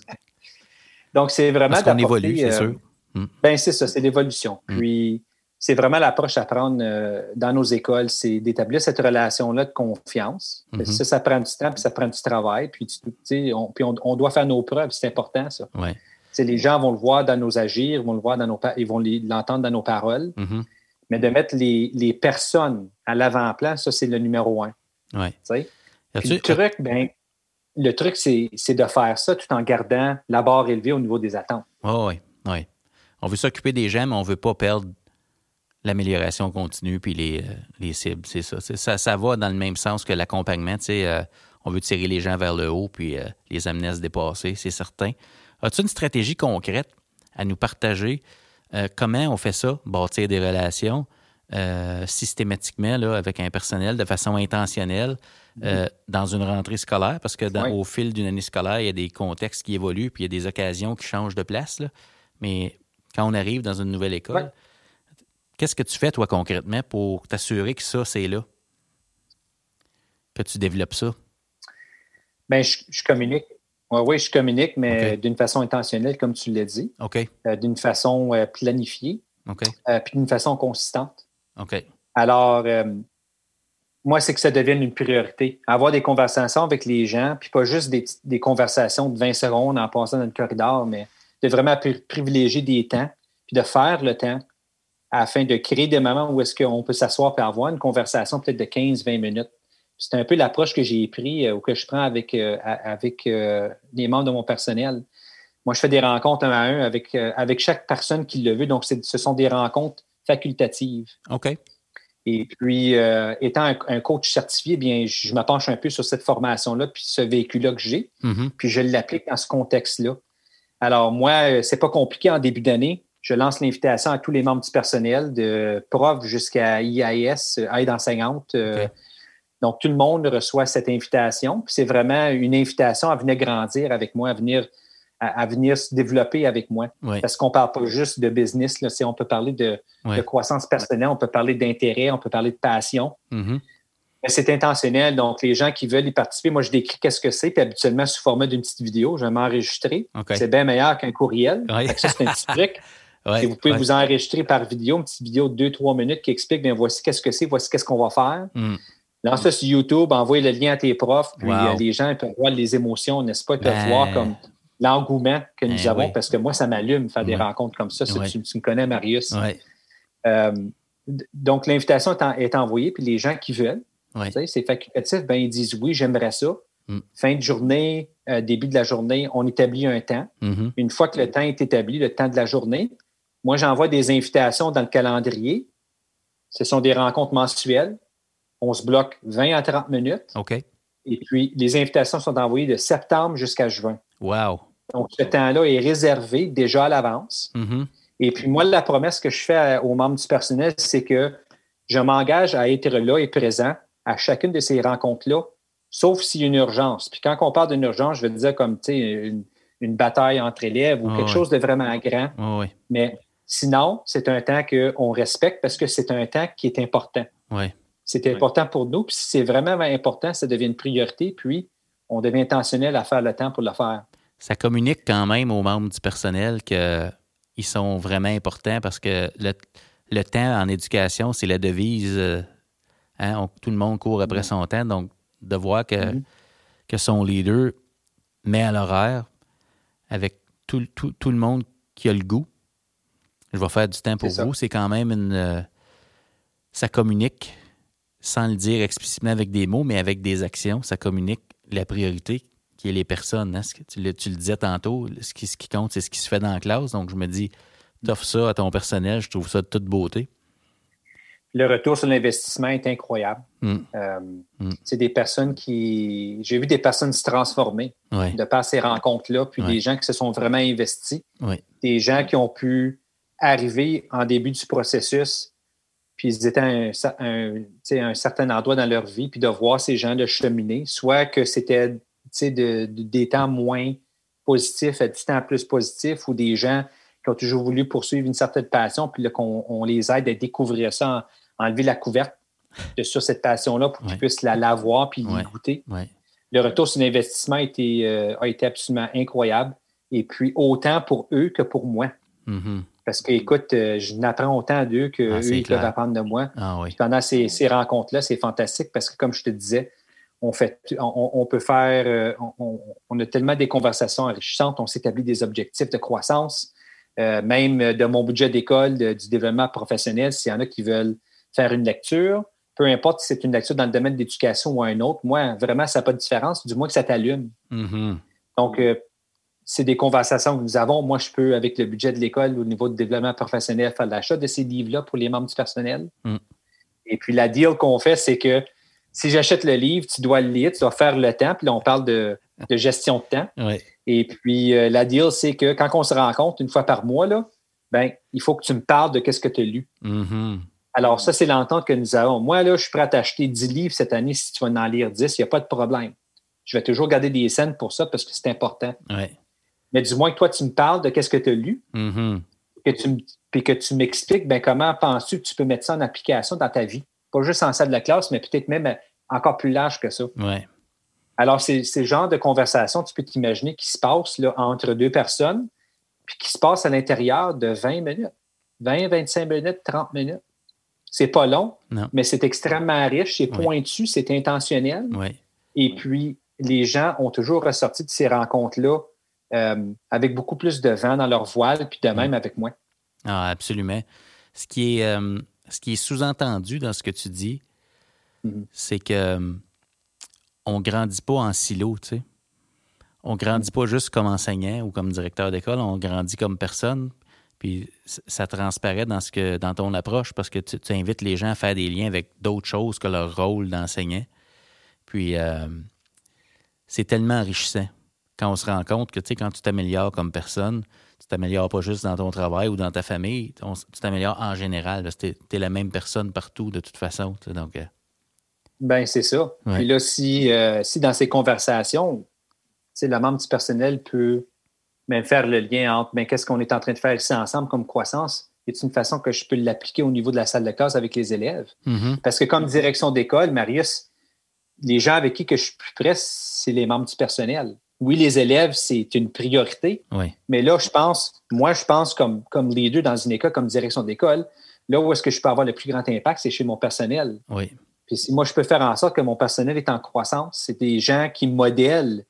Donc, c'est vraiment Parce qu'on évolue, c'est euh, sûr. Mm. Ben, c'est ça, c'est l'évolution. Puis, c'est vraiment l'approche à prendre euh, dans nos écoles, c'est d'établir cette relation-là de confiance. Mhm. Ça, ça prend du temps, puis ça prend du travail. Puis, tu sais, on, puis on, doit faire nos preuves, c'est important, ça. Ouais. Les gens vont le voir dans nos agirs, ils vont le voir dans nos ils vont l'entendre dans nos paroles. Mhm. Mais de mettre les, les personnes à l'avant-plan, ça, c'est le numéro un. Ouais. Le truc, ben, le truc, c'est de faire ça tout en gardant la barre élevée au niveau des attentes. oui, oui. On veut s'occuper des gens, mais on ne veut pas perdre l'amélioration continue puis les, euh, les cibles, c'est ça. ça. Ça va dans le même sens que l'accompagnement. Euh, on veut tirer les gens vers le haut puis euh, les amener à se dépasser, c'est certain. As-tu une stratégie concrète à nous partager? comment on fait ça, bâtir des relations systématiquement là, avec un personnel de façon intentionnelle dans une rentrée scolaire? Parce que dans, au fil d'une année scolaire, il y a des contextes qui évoluent puis il y a des occasions qui changent de place. Là. Mais quand on arrive dans une nouvelle école, Qu'est-ce que tu fais, toi, concrètement, pour t'assurer que ça, c'est là? Que tu développes ça? Bien, je, communique. oui, je communique, mais d'une façon intentionnelle, comme tu l'as dit. OK. Euh, d'une façon euh, planifiée. OK. Euh, puis d'une façon consistante. OK. Alors, moi, c'est que ça devienne une priorité. Avoir des conversations avec les gens, puis pas juste des, des conversations de 20 secondes en passant dans le corridor, mais de vraiment privilégier des temps, puis de faire le temps afin de créer des moments où est-ce qu'on peut s'asseoir et avoir une conversation peut-être de 15-20 minutes. C'est un peu l'approche que j'ai pris euh, ou que je prends avec, euh, avec euh, les membres de mon personnel. Moi, je fais des rencontres un à un avec, avec chaque personne qui le veut. Donc, ce sont des rencontres facultatives. OK. Et puis, étant un, coach certifié, bien, je me penche un peu sur cette formation-là, puis ce véhicule-là que j'ai, mm-hmm. puis je l'applique dans ce contexte-là. Alors, moi, c'est pas compliqué en début d'année je lance l'invitation à tous les membres du personnel, de prof jusqu'à IAS, aide enseignante. Euh, donc, tout le monde reçoit cette invitation. c'est vraiment une invitation à venir grandir avec moi, à venir, à, venir se développer avec moi. Parce qu'on ne parle pas juste de business. Là, on peut parler de, croissance personnelle, on peut parler d'intérêt, on peut parler de passion. Mm-hmm. Mais c'est intentionnel. Donc, les gens qui veulent y participer, moi, je décris qu'est-ce que c'est. Puis habituellement, sous format d'une petite vidéo, je vais m'enregistrer. C'est bien meilleur qu'un courriel. Ça, c'est un petit truc vous pouvez vous enregistrer par vidéo, une petite vidéo de 2-3 minutes qui explique bien voici qu'est-ce que c'est, voici qu'est-ce qu'on va faire. Mm. Lance ça sur YouTube, envoie le lien à tes profs, puis euh, les gens peuvent voir les émotions, n'est-ce pas? Peuvent ben. voir comme l'engouement que nous ben avons, parce que moi, ça m'allume faire des rencontres comme ça. Tu, me connais, Marius. Euh, donc, l'invitation est, envoyée, puis les gens qui veulent, c'est facultatif, ben, ils disent oui, j'aimerais ça. Mm. Fin de journée, euh, début de la journée, on établit un temps. Mm-hmm. Une fois que le temps est établi, le temps de la journée, moi, j'envoie des invitations dans le calendrier. Ce sont des rencontres mensuelles. On se bloque 20 à 30 minutes. OK. Et puis, les invitations sont envoyées de septembre jusqu'à juin. Wow. Donc, ce temps-là est réservé déjà à l'avance. Mm-hmm. Et puis, moi, la promesse que je fais aux membres du personnel, c'est que je m'engage à être là et présent à chacune de ces rencontres-là, sauf s'il y a une urgence. Puis quand on parle d'une urgence, je veux dire comme, tu sais, une, une, bataille entre élèves ou ah quelque chose de vraiment grand. Ah oui. Mais Sinon, c'est un temps qu'on respecte parce que c'est un temps qui est important. Ouais. C'est important pour nous. Puis si c'est vraiment important, ça devient une priorité. Puis on devient intentionnel à faire le temps pour le faire. Ça communique quand même aux membres du personnel qu'ils sont vraiment importants parce que le, temps en éducation, c'est la devise. Euh, hein, tout le monde court après son temps. Donc, de voir que, mm-hmm. que son leader met à l'horaire avec tout, tout, le monde qui a le goût, je vais faire du temps pour vous. C'est quand même une. Euh, ça communique, sans le dire explicitement avec des mots, mais avec des actions. Ça communique la priorité qui est les personnes. Hein. Tu, le, disais tantôt, ce qui, ce qui compte, c'est ce qui se fait dans la classe. Donc, je me dis, t'offres ça à ton personnel, je trouve ça de toute beauté. le retour sur l'investissement est incroyable. Mm. Euh, Mm. C'est des personnes qui. J'ai vu des personnes se transformer de par ces rencontres-là, puis Ouais. des gens qui se sont vraiment investis, des gens qui ont pu arriver en début du processus, puis ils étaient à un, certain endroit dans leur vie, puis de voir ces gens de cheminer, soit que c'était de, de- des temps moins positifs à du temps plus positif, ou des gens qui ont toujours voulu poursuivre une certaine passion, puis qu'on on les aide à découvrir ça, en- enlever la couverte de, sur cette passion-là pour qu'ils Ouais. puissent la, la voir puis Ouais. y goûter. Le retour sur l'investissement a été, euh, a été absolument incroyable. Et puis, autant pour eux que pour moi. Mhm. Parce que, écoute, euh, je n'apprends autant d'eux qu'eux, Ah, c'est ils peuvent apprendre de moi. Ah oui. Pendant ces, ces rencontres-là, c'est fantastique parce que, comme je te disais, on, fait, on, on peut faire, euh, on, a tellement des conversations enrichissantes, on s'établit des objectifs de croissance, euh, même de mon budget d'école, du développement professionnel, s'il y en a qui veulent faire une lecture, peu importe si c'est une lecture dans le domaine de l'éducation ou un autre, moi, vraiment, ça n'a pas de différence, du moins que ça t'allume. Mhm. Donc, euh, c'est des conversations que nous avons. Moi, je peux, avec le budget de l'école au niveau de développement professionnel, faire l'achat de ces livres-là pour les membres du personnel. Mm. Et puis, la deal qu'on fait, c'est que si j'achète le livre, tu dois le lire, tu dois faire le temps. Puis là, on parle de, de gestion de temps. Oui. Et puis, euh, la deal, c'est que quand on se rencontre une fois par mois, là, ben, il faut que tu me parles de qu'est-ce que tu as lu. Mhm. Alors, ça, c'est l'entente que nous avons. Moi, là, je suis prêt à t'acheter 10 livres cette année si tu vas en lire 10, il n'y a pas de problème. Je vais toujours garder des scènes pour ça parce que c'est important. Oui. Mais du moins que toi, tu me parles de qu'est-ce que tu as lu, Mhm. que tu puis que tu m'expliques ben, comment penses-tu que tu peux mettre ça en application dans ta vie? Pas juste en salle de classe, mais peut-être même euh, encore plus large que ça. Oui. Alors, c'est c'est le genre de conversation, tu peux t'imaginer, qui se passe là, entre deux personnes, puis qui se passe à l'intérieur de 20 minutes. 20, 25 minutes, 30 minutes. C'est pas long, Non. mais c'est extrêmement riche, c'est pointu, c'est intentionnel. Oui. Et puis, les gens ont toujours ressorti de ces rencontres-là avec beaucoup plus de vent dans leur voile, puis de même avec moi. Ah, absolument. Ce qui est, euh, ce qui est sous-entendu dans ce que tu dis, Mhm. c'est que euh, on grandit pas en silo, tu sais. On grandit pas juste comme enseignant ou comme directeur d'école, on grandit comme personne. Puis ça transparaît dans ce que dans ton approche parce que tu, tu invites les gens à faire des liens avec d'autres choses que leur rôle d'enseignant. Puis euh, c'est tellement enrichissant quand on se rend compte que tu sais quand tu t'améliores comme personne, tu t'améliores pas juste dans ton travail ou dans ta famille, on- tu t'améliores en général. Tu es, la même personne partout de toute façon. Donc, euh, Ben c'est ça. Ouais. Puis là, si, euh, si dans ces conversations, le membre du personnel peut même faire le lien entre ben, qu'est-ce qu'on est en train de faire ici ensemble comme croissance, est une façon que je peux l'appliquer au niveau de la salle de classe avec les élèves? mhm, Parce que comme direction d'école, Marius, les gens avec qui que je suis plus près, c'est les membres du personnel. Oui, les élèves, c'est une priorité, oui, mais là, je pense, moi, je pense comme, comme leader dans une école, comme direction d'école, là où est-ce que je peux avoir le plus grand impact, c'est chez mon personnel. oui, Puis si moi, je peux faire en sorte que mon personnel est en croissance, c'est des gens qui modèlent,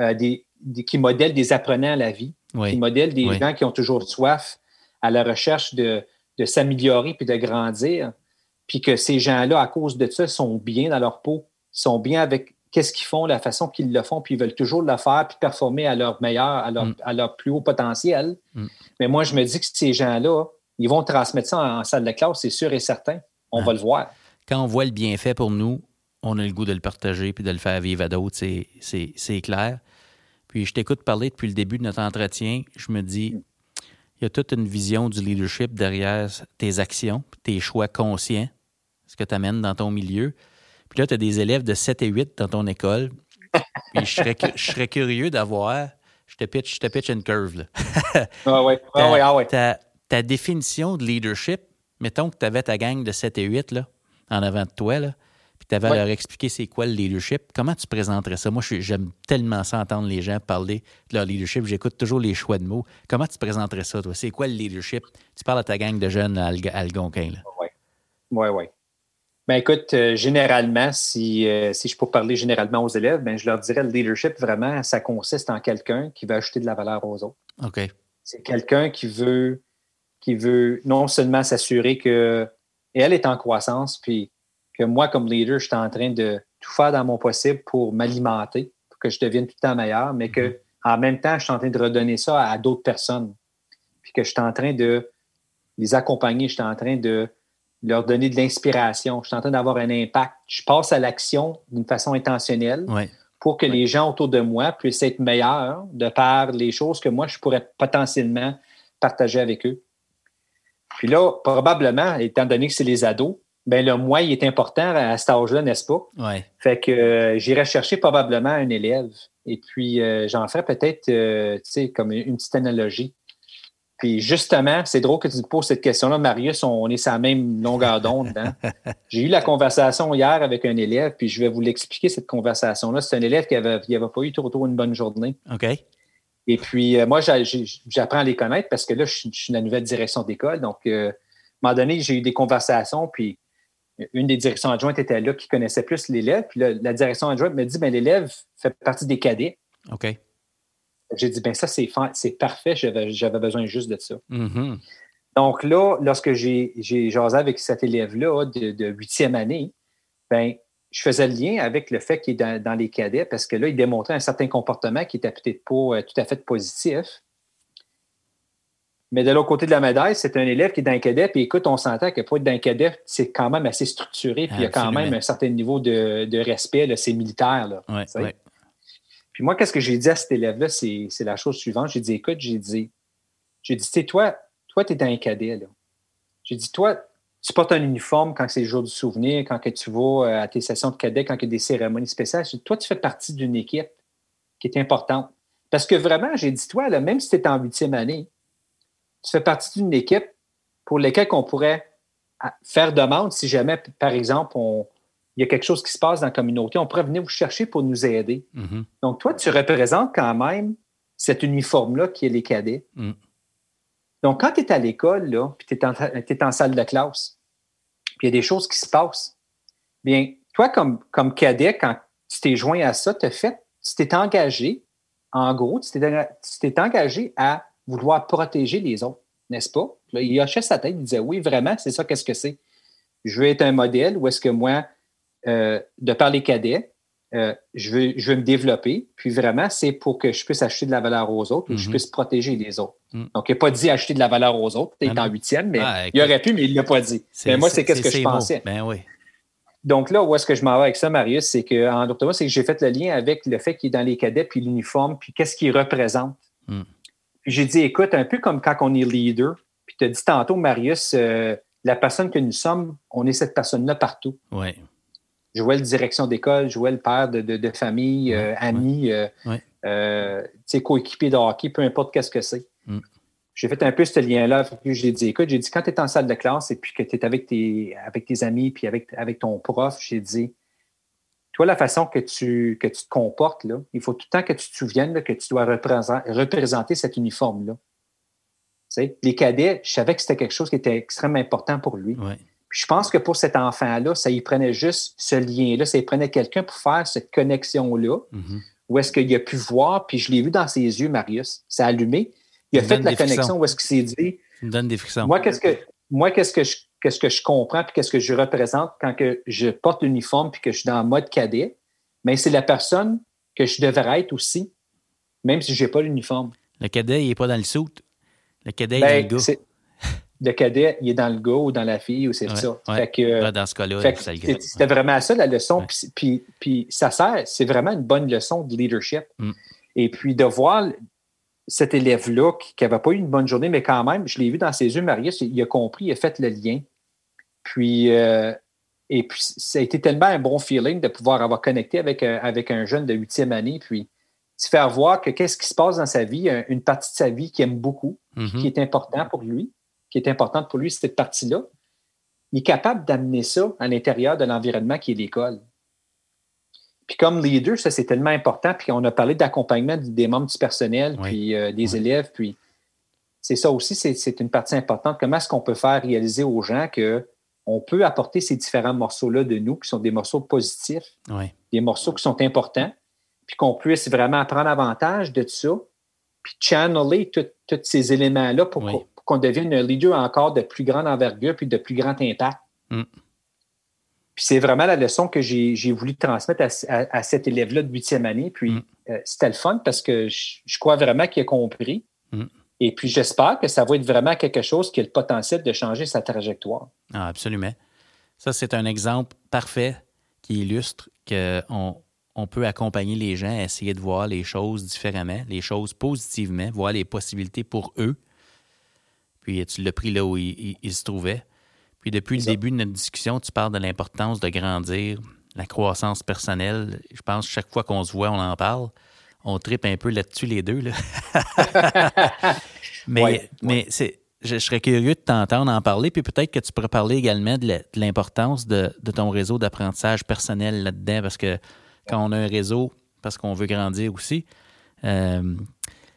euh, des, des- qui modèlent des apprenants à la vie, qui modèlent des Oui. gens qui ont toujours soif à la recherche de, de s'améliorer puis de grandir, puis que ces gens-là, à cause de ça, sont bien dans leur peau, sont bien avec qu'est-ce qu'ils font, la façon qu'ils le font, puis ils veulent toujours le faire puis performer à leur meilleur, à leur, Mm. à leur plus haut potentiel. Mm. Mais moi, je me dis que ces gens-là, ils vont transmettre ça en, en salle de classe, c'est sûr et certain. On Ah. va le voir. Quand on voit le bienfait pour nous, on a le goût de le partager puis de le faire vivre à d'autres, c'est- clair. Puis je t'écoute parler depuis le début de notre entretien, je me dis, il y a toute une vision du leadership derrière tes actions, tes choix conscients, ce que tu amènes dans ton milieu. Puis là, tu as des élèves de 7 et 8 dans ton école. Puis je serais, je serais curieux d'avoir, je te pitch, je te pitch une curve. Là. Ah ouais, ta, ah ouais, ah ouais. ta- ta définition de leadership, mettons que tu avais ta gang de 7 et 8 là, en avant de toi, là, puis tu avais à Ouais. leur expliquer c'est quoi le leadership, comment tu présenterais ça? Moi, j'aime tellement ça entendre les gens parler de leur leadership. J'écoute toujours les choix de mots. Comment tu présenterais ça, toi? C'est quoi le leadership? Tu parles à ta gang de jeunes à Alg- Algonquin. Là. Oui, oui. Ben écoute, euh, généralement, si, euh, si je peux parler généralement aux élèves, ben, je leur dirais le leadership, vraiment, ça consiste en quelqu'un qui veut ajouter de la valeur aux autres. OK. C'est quelqu'un qui veut, qui veut non seulement s'assurer que elle est en croissance, puis que moi, comme leader, je suis en train de tout faire dans mon possible pour m'alimenter, pour que je devienne tout le temps meilleur, mais que en même temps, je suis en train de redonner ça à, à d'autres personnes. Puis que je suis en train de les accompagner, je suis en train de leur donner de l'inspiration. Je suis en train d'avoir un impact. Je passe à l'action d'une façon intentionnelle pour que les gens autour de moi puissent être meilleurs de par les choses que moi, je pourrais potentiellement partager avec eux. Puis là, probablement, étant donné que c'est les ados, ben le moi, il est important à cet âge-là, n'est-ce pas? Ouais. Fait que euh, j'irai chercher probablement un élève. Et puis, euh, j'en ferai peut-être, euh, tu sais, comme une petite analogie. Puis justement, c'est drôle que tu te poses cette question-là, Marius, on est sur la même longueur d'onde. Hein? J'ai eu la conversation hier avec un élève, puis je vais vous l'expliquer, cette conversation-là. C'est un élève qui n'avait avait pas eu trop, trop une bonne journée. OK. Et puis, moi, j'apprends à les connaître parce que là, je, suis la nouvelle direction d'école. Donc, à un moment donné, j'ai eu des conversations, puis une des directions adjointes était là qui connaissait plus l'élève. Puis la direction adjointe me dit ben, l'élève fait partie des cadets. OK. J'ai dit ben ça, c'est, c'est parfait, j'avais, besoin juste de ça. Mm-hmm. Donc là, lorsque j'ai, j'ai jasé avec cet élève-là de huitième année, ben, je faisais le lien avec le fait qu'il est dans, les cadets parce que là, il démontrait un certain comportement qui était peut-être pas euh, tout à fait positif. Mais de l'autre côté de la médaille, c'est un élève qui est d'un cadet, puis écoute, on s'entend que pour être d'un cadet, c'est quand même assez structuré, puis il y a quand même un certain niveau de, respect, c'est militaire. Là, Puis moi, qu'est-ce que j'ai dit à cet élève-là, c'est, la chose suivante. J'ai dit, écoute, j'ai dit, j'ai dit, tu toi, toi, tu es un cadet, là. J'ai dit, toi, tu portes un uniforme quand c'est le jour du souvenir, quand que tu vas euh, à tes sessions de cadet, quand il y a des cérémonies spéciales. Dit, toi, tu fais partie d'une équipe qui est importante. Parce que vraiment, j'ai dit, toi, là, même si tu es en huitième année, tu fais partie d'une équipe pour laquelle on pourrait faire demande si jamais, par exemple, il y a quelque chose qui se passe dans la communauté, on pourrait venir vous chercher pour nous aider. Mm-hmm. Donc, toi, tu représentes quand même cet uniforme-là qui est les cadets. Mm. Donc, quand tu es à l'école, puis tu es, en salle de classe, puis il y a des choses qui se passent, bien, toi, comme, comme cadet, quand tu t'es joint à ça, tu fait, tu t'es engagé, en gros, tu t'es engagé à vouloir protéger les autres, n'est-ce pas? il hochait sa tête, il disait Oui, vraiment, c'est ça, qu'est-ce que c'est? Je veux être un modèle ou est-ce que moi, euh, de par les cadets, euh, je, veux, je veux me développer, puis vraiment, c'est pour que je puisse acheter de la valeur aux autres ou que je mhm. puisse protéger les autres. Mhm. Donc, il n'a pas dit acheter de la valeur aux autres, tu es en huitième, mais ah, il aurait pu, mais il ne l'a pas dit. Mais moi, c'est qu'est-ce que je pensais. Ben oui. Donc là, où est-ce que je m'en vais avec ça, Marius, c'est que en c'est que j'ai fait le lien avec le fait qu'il est dans les cadets, puis l'uniforme, puis qu'est-ce qu'il représente. Hmm. Puis j'ai dit, écoute, un peu comme quand on est leader, puis tu as dit tantôt, Marius, euh, la personne que nous sommes, on est cette personne-là partout. Oui. Joël, direction d'école, Joël, père de, de, famille, euh, ami, euh, euh coéquipier de hockey, peu importe qu'est-ce que c'est. Mm. J'ai fait un peu ce lien-là. J'ai dit, écoute, j'ai dit, quand tu es en salle de classe et puis que tu es avec tes, avec tes amis puis avec, avec ton prof, j'ai dit, toi, la façon que tu, que tu te comportes, là, il faut tout le temps que tu te souviennes que tu dois représenter, cet uniforme-là. Les cadets, je savais que c'était quelque chose qui était extrêmement important pour lui. Puis je pense que pour cet enfant-là, ça y prenait juste ce lien-là, ça y prenait quelqu'un pour faire cette connexion-là, mm-hmm. où est-ce qu'il a pu voir, puis je l'ai vu dans ses yeux, Marius, ça a allumé. Il a fait la connexion où est-ce qu'il s'est dit. me donne des frissons. Moi, qu'est-ce que, moi, qu'est-ce que je qu'est-ce que je comprends puis qu'est-ce que je représente quand que je porte l'uniforme puis que je suis dans le mode cadet, mais c'est la personne que je devrais être aussi, même si je n'ai pas l'uniforme. Le cadet, il n'est pas dans le soute. Le cadet, il est dans le ben, gars. Le cadet, il est dans le gars ou dans la fille ou c'est ça. que, dans ce cas-là, c'était vraiment ça la leçon. Puis, puis, ça sert, c'est vraiment une bonne leçon de leadership. Mm. Et puis de voir cet élève-là qui n'avait pas eu une bonne journée, mais quand même, je l'ai vu dans ses yeux, Marius, il a compris, il a fait le lien. Puis, euh, et puis, ça a été tellement un bon feeling de pouvoir avoir connecté avec, un, avec un jeune de huitième année, puis se faire voir que qu'est-ce qui se passe dans sa vie, une partie de sa vie qu'il aime beaucoup, mm-hmm. qui est important pour lui, qui est importante pour lui, cette partie-là. Il est capable d'amener ça à l'intérieur de l'environnement qui est l'école. Puis comme leader, ça c'est tellement important. Puis on a parlé d'accompagnement des membres du personnel, puis euh, des élèves, puis c'est ça aussi, c'est une partie importante. Comment est-ce qu'on peut faire réaliser aux gens que on peut apporter ces différents morceaux-là de nous, qui sont des morceaux positifs, des morceaux qui sont importants, puis qu'on puisse vraiment prendre avantage de ça, puis channeler tous ces éléments-là pour qu'on devienne un leader encore de plus grande envergure puis de plus grand impact. Mm. Puis c'est vraiment la leçon que j'ai voulu transmettre à, cet élève-là de huitième année. Puis mm. euh, c'était le fun parce que je, crois vraiment qu'il a compris. Mm. Et puis, j'espère que ça va être vraiment quelque chose qui a le potentiel de changer sa trajectoire. Ah, absolument. Ça, c'est un exemple parfait qui illustre qu'on on peut accompagner les gens à essayer de voir les choses différemment, les choses positivement, voir les possibilités pour eux. Puis tu l'as pris là où il, se trouvaient. Puis depuis le début de notre discussion, tu parles de l'importance de grandir, la croissance personnelle. Je pense que chaque fois qu'on se voit, on en parle. On tripe un peu là-dessus les deux. mais mais c'est je, serais curieux de t'entendre en parler, puis peut-être que tu pourrais parler également de l'importance de, ton réseau d'apprentissage personnel là-dedans, parce que quand on a un réseau, parce qu'on veut grandir aussi, euh,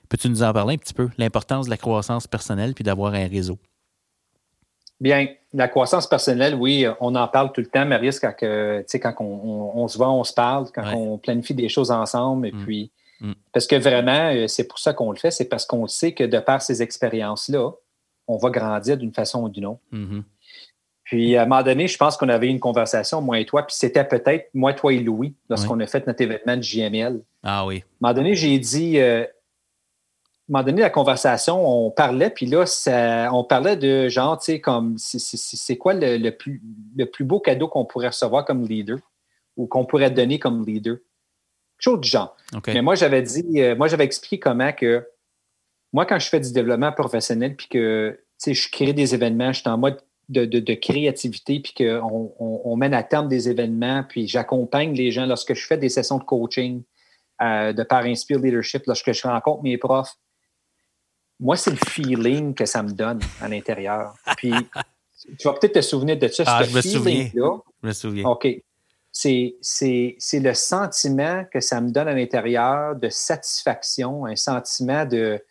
peux-tu nous en parler un petit peu, l'importance de la croissance personnelle, puis d'avoir un réseau? Bien, la croissance personnelle, oui, on en parle tout le temps, Marius, quand, que, quand on, se voit, on se parle, quand on planifie des choses ensemble, et mm. puis, mm. parce que vraiment, euh, c'est pour ça qu'on le fait, c'est parce qu'on sait que de par ces expériences-là, on va grandir d'une façon ou d'une autre. Mm-hmm. Puis à un moment donné, je pense qu'on avait une conversation, moi et toi, puis c'était peut-être moi, toi et Louis, lorsqu'on a fait notre événement de JML. Ah oui. À un moment donné, j'ai dit, euh, un moment donné, la conversation, on parlait, puis là, on parlait de genre, tu sais, comme, c'est quoi le, plus, le plus beau cadeau qu'on pourrait recevoir comme leader ou qu'on pourrait donner comme leader? Quelque chose du genre. Mais moi, j'avais dit, euh, moi, j'avais expliqué comment que moi, quand je fais du développement professionnel, puis que je crée des événements, je suis en mode de, créativité, puis qu'on on, mène à terme des événements, puis j'accompagne les gens lorsque je fais des sessions de coaching euh, de par Inspire Leadership, lorsque je rencontre mes profs. Moi, c'est le feeling que ça me donne à l'intérieur. Puis, tu vas peut-être te souvenir de ça. Ah, je me souviens. Je me souviens. OK. C'est le sentiment que ça me donne à l'intérieur de satisfaction, un sentiment de,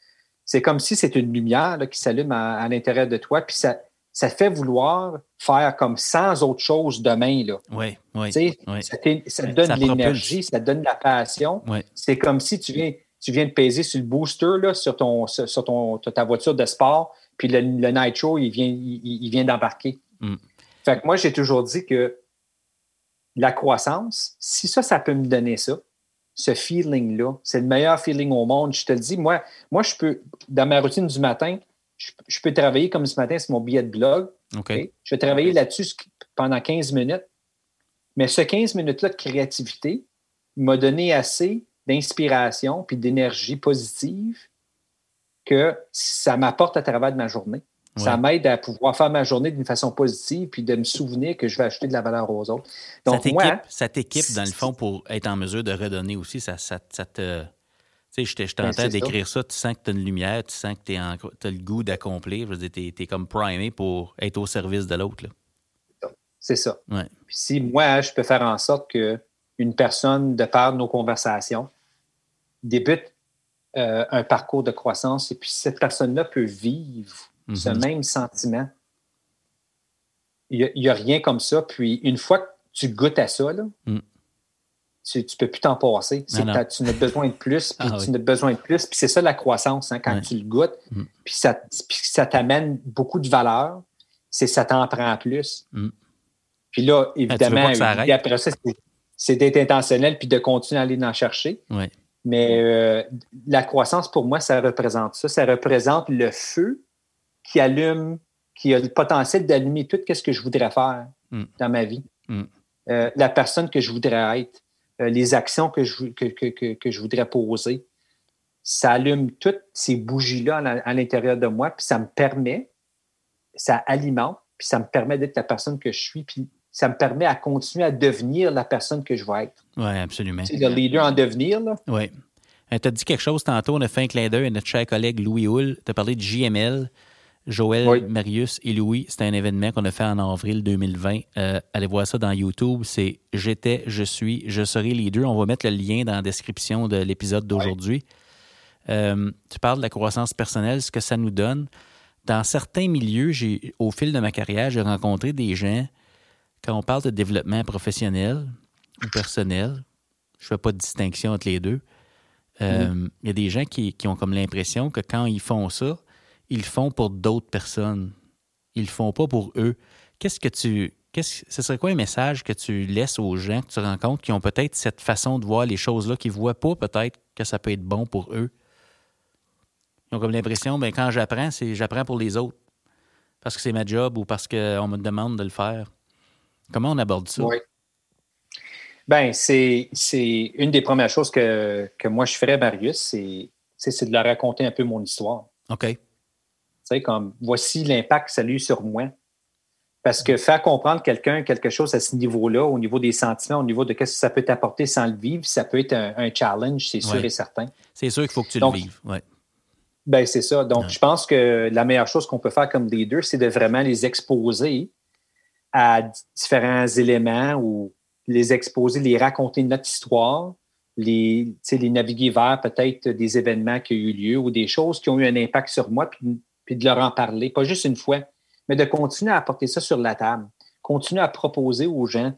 c'est comme si c'était une lumière qui s'allume à, l'intérieur de toi, puis ça, ça fait vouloir faire comme sans autre chose demain. Là. Oui, oui. Ça, te donne de l'énergie, ça te donne de la passion. C'est comme si tu viens, tu viens de peser sur le booster là, sur, ton, sur ton, ta voiture de sport, puis le, le nitro, il vient, il, vient d'embarquer. Mm. Fait que moi, j'ai toujours dit que la croissance, si ça, ça peut me donner ça, ce feeling-là. C'est le meilleur feeling au monde. Je te le dis, moi, moi, je peux, dans ma routine du matin, je, peux travailler comme ce matin, c'est mon billet de blog. Je vais travailler là-dessus pendant 15 minutes. Mais ce 15 minutes-là de créativité m'a donné assez d'inspiration puis d'énergie positive que ça m'apporte à travers de ma journée. Ça m'aide à pouvoir faire ma journée d'une façon positive puis de me souvenir que je vais acheter de la valeur aux autres. Donc, ça t'équipe, dans le fond, pour être en mesure de redonner aussi. Ça, ça, te. Tu sais, je t'entends ben, d'écrire ça. tu sens que tu as une lumière, tu sens que tu as le goût d'accomplir. Je veux dire, tu es, comme primé pour être au service de l'autre. C'est ça. Puis si moi, je peux faire en sorte qu'une personne, de par nos conversations, débute euh, un parcours de croissance et puis cette personne-là peut vivre ce mhm. même sentiment. Il n'y a, rien comme ça. Puis une fois que tu goûtes à ça, mm. tu ne peux plus t'en passer. tu n'as besoin de plus, puis ah tu as besoin de plus. Puis c'est ça la croissance, hein, quand tu le goûtes, mm. puis ça, ça t'amène beaucoup de valeur, c'est ça t'en prend plus. Mm. Puis là, évidemment, après ça, c'est d'être intentionnel puis de continuer à aller en chercher. Mais euh, la croissance, pour moi, ça représente ça. Ça représente le feu qui allume, qui a le potentiel d'allumer tout ce que je voudrais faire mm. dans ma vie. Mm. Euh, la personne que je voudrais être, euh, les actions que je, que, je voudrais poser. Ça allume toutes ces bougies-là à l'intérieur de moi, puis ça me permet, ça alimente, puis ça me permet d'être la personne que je suis, puis ça me permet à continuer à devenir la personne que je veux être. Oui, absolument. C'est le leader en devenir, là. Oui. Euh, tu as dit quelque chose tantôt, on a fait un clin d'œil à notre cher collègue Louis Hull. Tu as parlé de JML. Joël, Marius et Louis, c'était un événement qu'on a fait en avril 2020. Euh, allez voir ça dans YouTube. C'est J'étais, je suis, je serai leader. On va mettre le lien dans la description de l'épisode d'aujourd'hui. Euh, tu parles de la croissance personnelle, ce que ça nous donne. Dans certains milieux, j'ai, au fil de ma carrière, j'ai rencontré des gens, quand on parle de développement professionnel ou personnel, je ne fais pas de distinction entre les deux. Euh, mm. Il y a des gens qui, qui ont comme l'impression que quand ils font ça, ils font pour d'autres personnes. Ils le font pas pour eux. Qu'est-ce que tu. Qu'est-ce, ce serait quoi un message que tu laisses aux gens que tu rencontres qui ont peut-être cette façon de voir les choses-là, qui ne voient pas peut-être que ça peut être bon pour eux? Ils ont comme l'impression, ben, quand j'apprends, c'est j'apprends pour les autres. Parce que c'est ma job ou parce qu'on me demande de le faire. Comment on aborde ça? Oui. Ben, c'est une des premières choses que, que moi je ferais, Marius, c'est de leur raconter un peu mon histoire. OK. Tu sais, comme voici l'impact que ça a eu sur moi. Parce que faire comprendre quelqu'un quelque chose à ce niveau-là, au niveau des sentiments, au niveau de ce que ça peut t'apporter sans le vivre, ça peut être un, challenge, c'est sûr et certain. C'est sûr qu'il faut que tu le vives. Ouais. Ben, c'est ça. Donc, je pense que la meilleure chose qu'on peut faire comme leader, c'est de vraiment les exposer à différents éléments ou les exposer, les raconter notre histoire, les, les naviguer vers peut-être des événements qui ont eu lieu ou des choses qui ont eu un impact sur moi, puis, puis de leur en parler, pas juste une fois, mais de continuer à apporter ça sur la table, continuer à proposer aux gens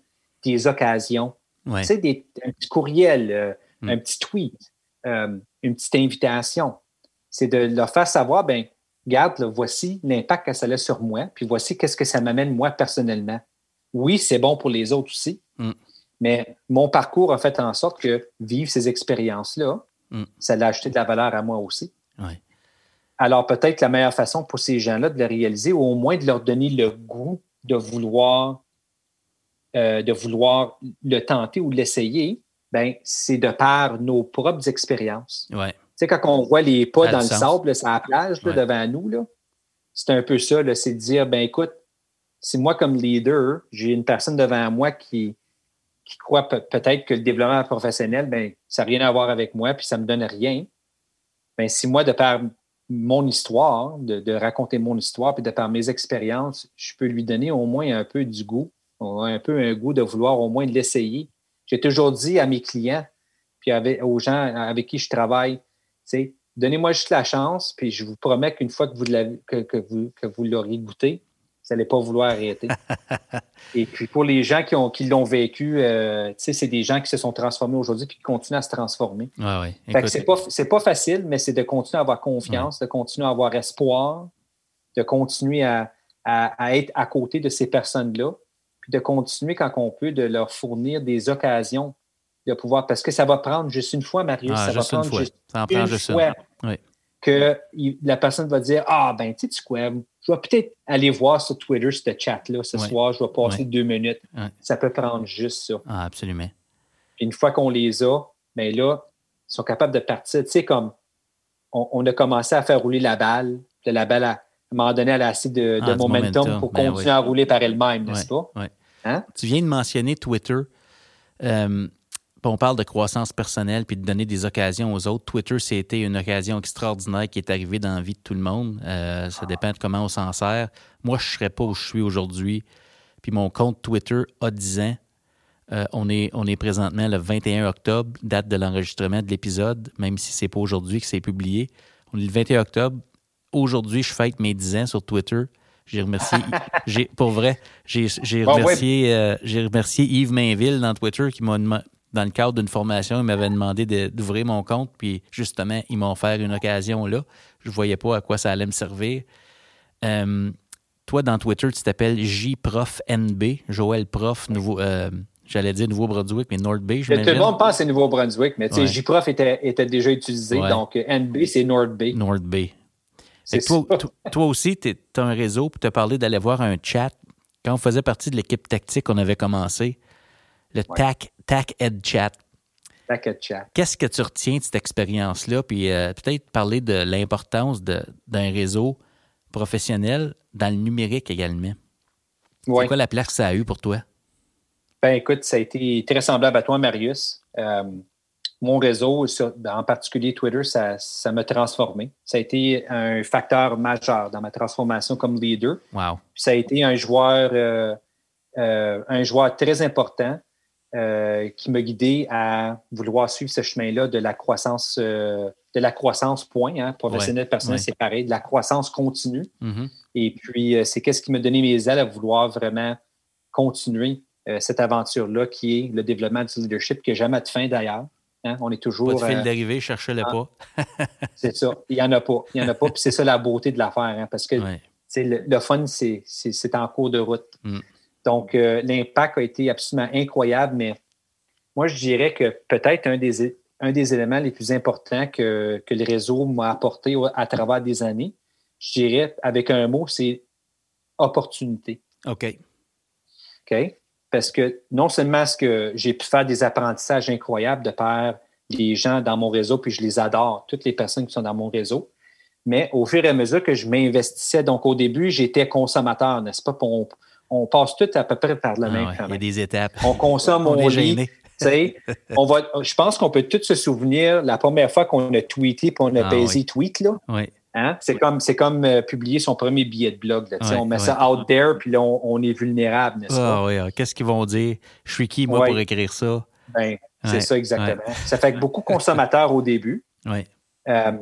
des occasions, tu sais, des, un petit courriel, euh, mm. un petit tweet, euh, une petite invitation. C'est de leur faire savoir, ben, regarde, voici l'impact que ça a sur moi, puis voici qu'est-ce que ça m'amène moi personnellement. Oui, c'est bon pour les autres aussi, mm. mais mon parcours a fait en sorte que vivre ces expériences-là, mm. ça l'a ajouté de la valeur à moi aussi. Alors peut-être la meilleure façon pour ces gens-là de le réaliser, ou au moins de leur donner le goût de vouloir, euh, de vouloir le tenter ou l'essayer, ben, c'est de par nos propres expériences. Ouais. Tu sais, quand on voit les pas dans le sable, sur la plage, devant nous, c'est un peu ça, c'est de dire, ben écoute, si moi, comme leader, j'ai une personne devant moi qui, qui croit peut-être que le développement professionnel, ben, ça n'a rien à voir avec moi, puis ça ne me donne rien. Ben, si moi, de par mon histoire, de, raconter mon histoire, puis de par mes expériences, je peux lui donner au moins un peu du goût, un peu un goût de vouloir au moins l'essayer. J'ai toujours dit à mes clients, puis aux gens avec qui je travaille, donnez-moi juste la chance, puis je vous promets qu'une fois que vous, que, vous, que vous l'aurez goûté, vous n'allez pas vouloir arrêter. Et puis pour les gens qui, ont, qui l'ont vécu, euh, c'est des gens qui se sont transformés aujourd'hui puis qui continuent à se transformer. Ouais, c'est pas, pas facile, mais c'est de continuer à avoir confiance, de continuer à avoir espoir, de continuer à, à, être à côté de ces personnes-là, puis de continuer quand on peut de leur fournir des occasions de pouvoir, parce que ça va prendre juste une fois, Marius, ah, ça va prendre juste une fois. que la personne va dire Ah, ben, tu sais, quoi, je vais peut-être aller voir sur Twitter ce chat-là ce soir, je vais passer deux minutes. Ça peut prendre juste ça. Ah, absolument. une fois qu'on les a, bien là, ils sont capables de partir. Tu sais, comme on, a commencé à faire rouler la balle, de la balle à, un moment donné, elle a assez de, ah, momentum, pour ben continuer à rouler par elle-même, n'est-ce pas? Hein? Tu viens de mentionner Twitter. Euh, on parle de croissance personnelle puis de donner des occasions aux autres. Twitter, c'était une occasion extraordinaire qui est arrivée dans la vie de tout le monde. Euh, ça dépend de comment on s'en sert. Moi, je ne serais pas où je suis aujourd'hui. Puis mon compte Twitter a 10 ans. Euh, on, est, on est présentement le 21 octobre, date de l'enregistrement de l'épisode, même si c'est pas aujourd'hui que c'est publié. On est le 21 octobre. Aujourd'hui, je fête mes 10 ans sur Twitter. J'ai remercié, pour vrai, j'ai remercié, euh, j'ai remercié Yves Mainville dans Twitter qui m'a dans le cadre d'une formation, ils m'avaient demandé d'ouvrir mon compte, puis justement, ils m'ont offert une occasion là. Je ne voyais pas à quoi ça allait me servir. Euh, toi, dans Twitter, tu t'appelles JProfNB, Joël Prof, nouveau, euh, j'allais dire Nouveau-Brunswick, mais North Bay, Tout le monde pense à Nouveau-Brunswick, mais tu sais, JProf était, était, déjà utilisé, donc NB, c'est North Bay. North Bay. Toi, toi, aussi, tu as un réseau, puis tu as parlé d'aller voir un chat. Quand on faisait partie de l'équipe tactique, on avait commencé le TAC TAC Ed Chat. TAC Ed Chat. Qu'est-ce que tu retiens de cette expérience-là? Puis euh, peut-être parler de l'importance d'un réseau professionnel dans le numérique également. C'est quoi la place que ça a eu pour toi? Ben écoute, ça a été très semblable à toi, Marius. Euh, mon réseau, en particulier Twitter, ça, m'a transformé. Ça a été un facteur majeur dans ma transformation comme leader. Wow. ça a été un joueur, euh, un joueur très important euh, qui m'a guidé à vouloir suivre ce chemin-là de la croissance, euh, de la croissance point, hein, professionnel, personnel, c'est pareil, de la croissance continue. Mm-hmm. Et puis, euh, c'est qu'est-ce qui m'a donné mes ailes à vouloir vraiment continuer cette aventure-là qui est le développement du leadership qui n'a jamais de fin d'ailleurs. Hein. On est toujours. Pas de fil d'arrivée, cherchez-le ah. pas. c'est ça. Il n'y en a pas. Il n'y en a pas. Puis c'est ça la beauté de l'affaire. Hein, parce que le, fun, c'est en cours de route. Mm. Donc, euh, l'impact a été absolument incroyable, mais moi, je dirais que peut-être un des, un des éléments les plus importants que, que le réseau m'a apporté à travers des années. Je dirais, avec un mot, c'est opportunité. OK. OK? Parce que non seulement est-ce que j'ai pu faire des apprentissages incroyables de par les gens dans mon réseau, puis je les adore, toutes les personnes qui sont dans mon réseau, mais au fur et à mesure que je m'investissais, donc au début, j'étais consommateur, n'est-ce pas? On, on, passe tout à peu près par le ah même Il y a des étapes. On consomme, on, on lit. on va, je pense qu'on peut tous se souvenir la première fois qu'on a tweeté puis on a baisé ah tweet. Là. Oui. Hein? C'est comme, comme euh, publier son premier billet de blog. on met ça out there, puis là, on, est vulnérable, n'est-ce ah, Oui, qu'est-ce qu'ils vont dire? Je suis qui, moi, pour écrire ça? Ben, c'est ça, exactement. Ça fait que beaucoup de consommateurs au début. Euh,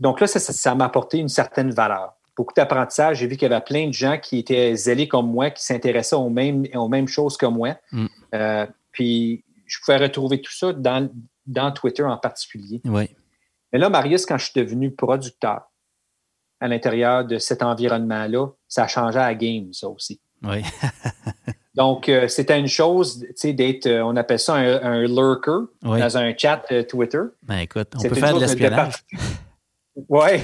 donc là, ça, m'a apporté une certaine valeur. Beaucoup d'apprentissage. J'ai vu qu'il y avait plein de gens qui étaient zélés comme moi, qui s'intéressaient aux mêmes, aux mêmes choses que moi. Mm. Euh, puis je pouvais retrouver tout ça dans, dans Twitter en particulier. Oui. Mais là, Marius, quand je suis devenu producteur, à l'intérieur de cet environnement-là, ça a changé à la game, ça aussi. Oui. Donc, euh, c'était une chose, tu sais, d'être, euh, on appelle ça un, lurker dans un chat euh, Twitter. Ben écoute, on peut faire de l'espionnage. Oui.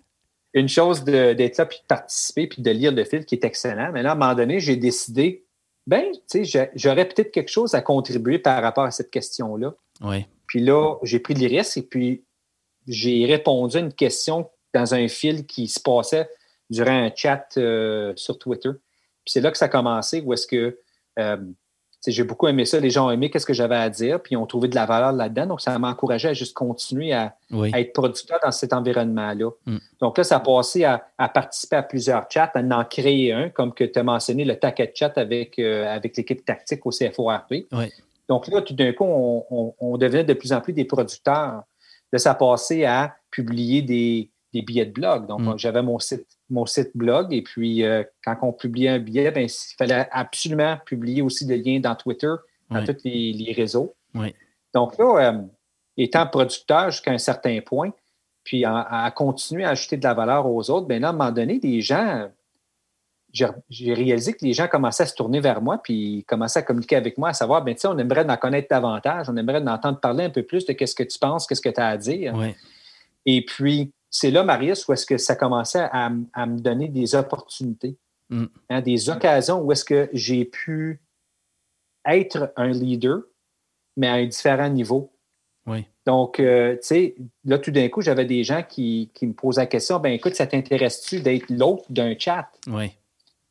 une chose d'être là, puis de participer, puis de lire le fil qui est excellent. Mais là, à un moment donné, j'ai décidé, ben, tu sais, j'aurais peut-être quelque chose à contribuer par rapport à cette question-là. Oui. Puis là, j'ai pris le risque et puis j'ai répondu à une question dans un fil qui se passait durant un chat euh, sur Twitter. Puis c'est là que ça a commencé, où est-ce que euh, j'ai beaucoup aimé ça. Les gens ont aimé qu'est-ce que j'avais à dire, puis ils ont trouvé de la valeur là-dedans. Donc, ça m'a encouragé à juste continuer à, être producteur dans cet environnement-là. Mm. Donc là, ça a passé à, participer à plusieurs chats, à en créer un, comme que tu as mentionné le taquet chat avec, euh, avec l'équipe tactique au CFORP. Donc là, tout d'un coup, on, on, devenait de plus en plus des producteurs. Là, ça a passé à publier des, des billets de blog. Donc, mm. j'avais mon site, mon site blog et puis euh, quand on publiait un billet, ben, il fallait absolument publier aussi le lien dans Twitter, dans tous les, réseaux. Donc là, euh, étant producteur jusqu'à un certain point, puis à, continuer à ajouter de la valeur aux autres, bien là, à un moment donné, des gens, j'ai réalisé que les gens commençaient à se tourner vers moi, puis commençaient à communiquer avec moi, à savoir, bien, tu sais, on aimerait en connaître davantage, on aimerait en entendre parler un peu plus de qu'est-ce que tu penses, qu'est-ce que tu as à dire. Et puis, c'est là, Marius, où est-ce que ça commençait à, me donner des opportunités, mm. hein, des occasions où est-ce que j'ai pu être un leader, mais à un différent niveau. Oui. Donc, euh, tu sais, là, tout d'un coup, j'avais des gens qui, me posaient la question, ben écoute, ça t'intéresse-tu d'être l'autre d'un chat? Oui.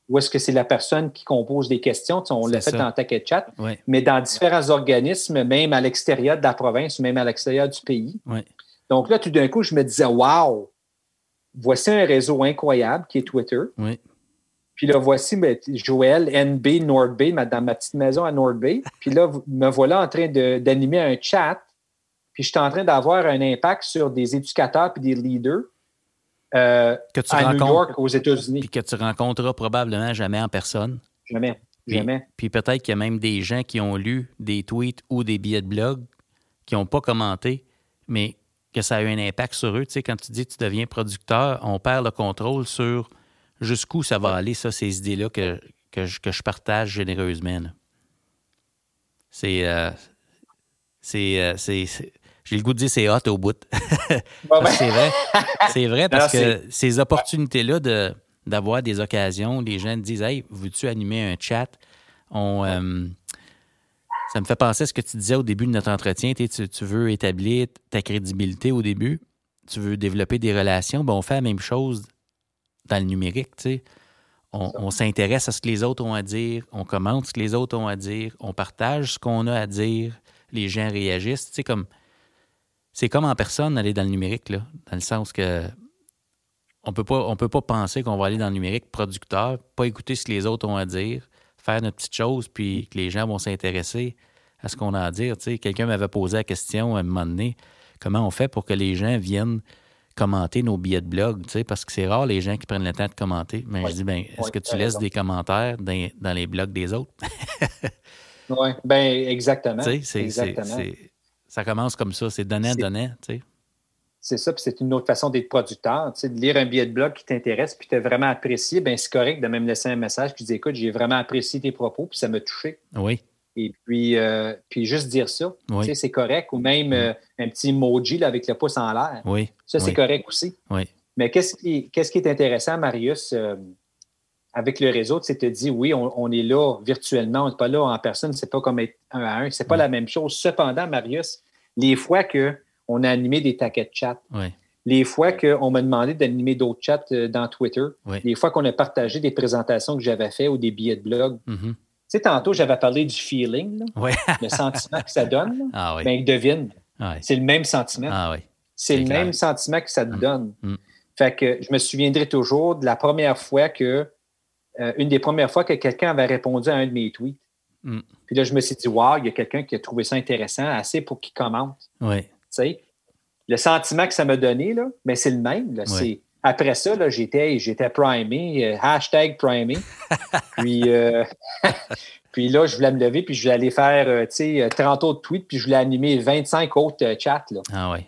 Ou est-ce que c'est la personne qui compose des questions? on l'a fait dans Taquet Chat, oui. mais dans différents organismes, même à l'extérieur de la province, même à l'extérieur du pays. Oui. Donc là, tout d'un coup, je me disais, wow, voici un réseau incroyable qui est Twitter. Oui. Puis là, voici Joël, NB, Nord Bay, dans ma petite maison à Nord Bay. Puis là, me voilà en train d'animer un chat. Puis je suis en train d'avoir un impact sur des éducateurs puis des leaders euh, que tu à New York, aux États-Unis. Puis que tu rencontreras probablement jamais en personne. Jamais. jamais. Puis peut-être qu'il y a même des gens qui ont lu des tweets ou des billets de blog qui n'ont pas commenté, mais que ça a eu un impact sur eux. Tu sais, quand tu dis que tu deviens producteur, on perd le contrôle sur jusqu'où ça va aller, ça, ces idées-là que, que, je, partage généreusement. Euh, euh, c'est. j'ai le goût de dire c'est hot au bout. C'est vrai. C'est vrai parce que ces opportunités-là de, d'avoir des occasions, les gens disent Hey, veux-tu animer un chat? On, euh, ça me fait penser à ce que tu disais au début de notre entretien. Tu, tu veux établir ta crédibilité au début, tu veux développer des relations. Ben, on fait la même chose dans le numérique. On, s'intéresse à ce que les autres ont à dire, on commente ce que les autres ont à dire, on partage ce qu'on a à dire, les gens réagissent. comme, c'est comme en personne aller dans le numérique, là, dans le sens que on peut pas, on peut pas penser qu'on va aller dans le numérique producteur, pas écouter ce que les autres ont à dire, faire notre petite chose, puis que les gens vont s'intéresser à ce qu'on a à dire. quelqu'un m'avait posé la question à un moment donné, comment on fait pour que les gens viennent commenter nos billets de blog, parce que c'est rare les gens qui prennent le temps de commenter. Mais je dis, ben, est-ce que tu laisses des commentaires dans, les blogs des autres? oui, ben exactement. ça commence comme ça, c'est donnant-donnant. C'est ça, puis c'est une autre façon d'être producteur. Tu sais, de lire un billet de blog qui t'intéresse, puis tu as vraiment apprécié, ben c'est correct de même laisser un message qui dit Écoute, j'ai vraiment apprécié tes propos, puis ça m'a touché. Oui. Et puis, euh, puis juste dire ça, c'est correct. Ou même euh, un petit emoji avec le pouce en l'air. Oui. Ça, c'est correct aussi. Oui. Mais qu'est-ce qui, qu'est-ce qui est intéressant, Marius, avec le réseau, c'est te dire, oui, on, est là virtuellement, on n'est pas là en personne, c'est pas comme être un à un, c'est pas la même chose. Cependant, Marius, les fois qu'on a animé des taquets de chat, les fois qu'on m'a demandé d'animer d'autres chats dans Twitter, les fois qu'on a partagé des présentations que j'avais faites ou des billets de blog, mm-hmm. Tu sais, tantôt, j'avais parlé du feeling, le sentiment que ça donne. Ah, oui. Ben, devine, c'est le même sentiment. Ah, oui. C'est le même sentiment que ça te mm. donne. Mm. Fait que je me souviendrai toujours de la première fois que, euh, une des premières fois que quelqu'un avait répondu à un de mes tweets. Mm. Puis là, je me suis dit, wow, il y a quelqu'un qui a trouvé ça intéressant, assez pour qu'il commente. Oui. Le sentiment que ça m'a donné, là, ben, c'est le même. Là, après ça, là, j'étais, j'étais primé, euh, hashtag primé. puis, euh, puis là, je voulais me lever, puis je voulais aller faire, euh, tu sais, 30 autres tweets, puis je voulais animer 25 autres chats. Là. Ah oui.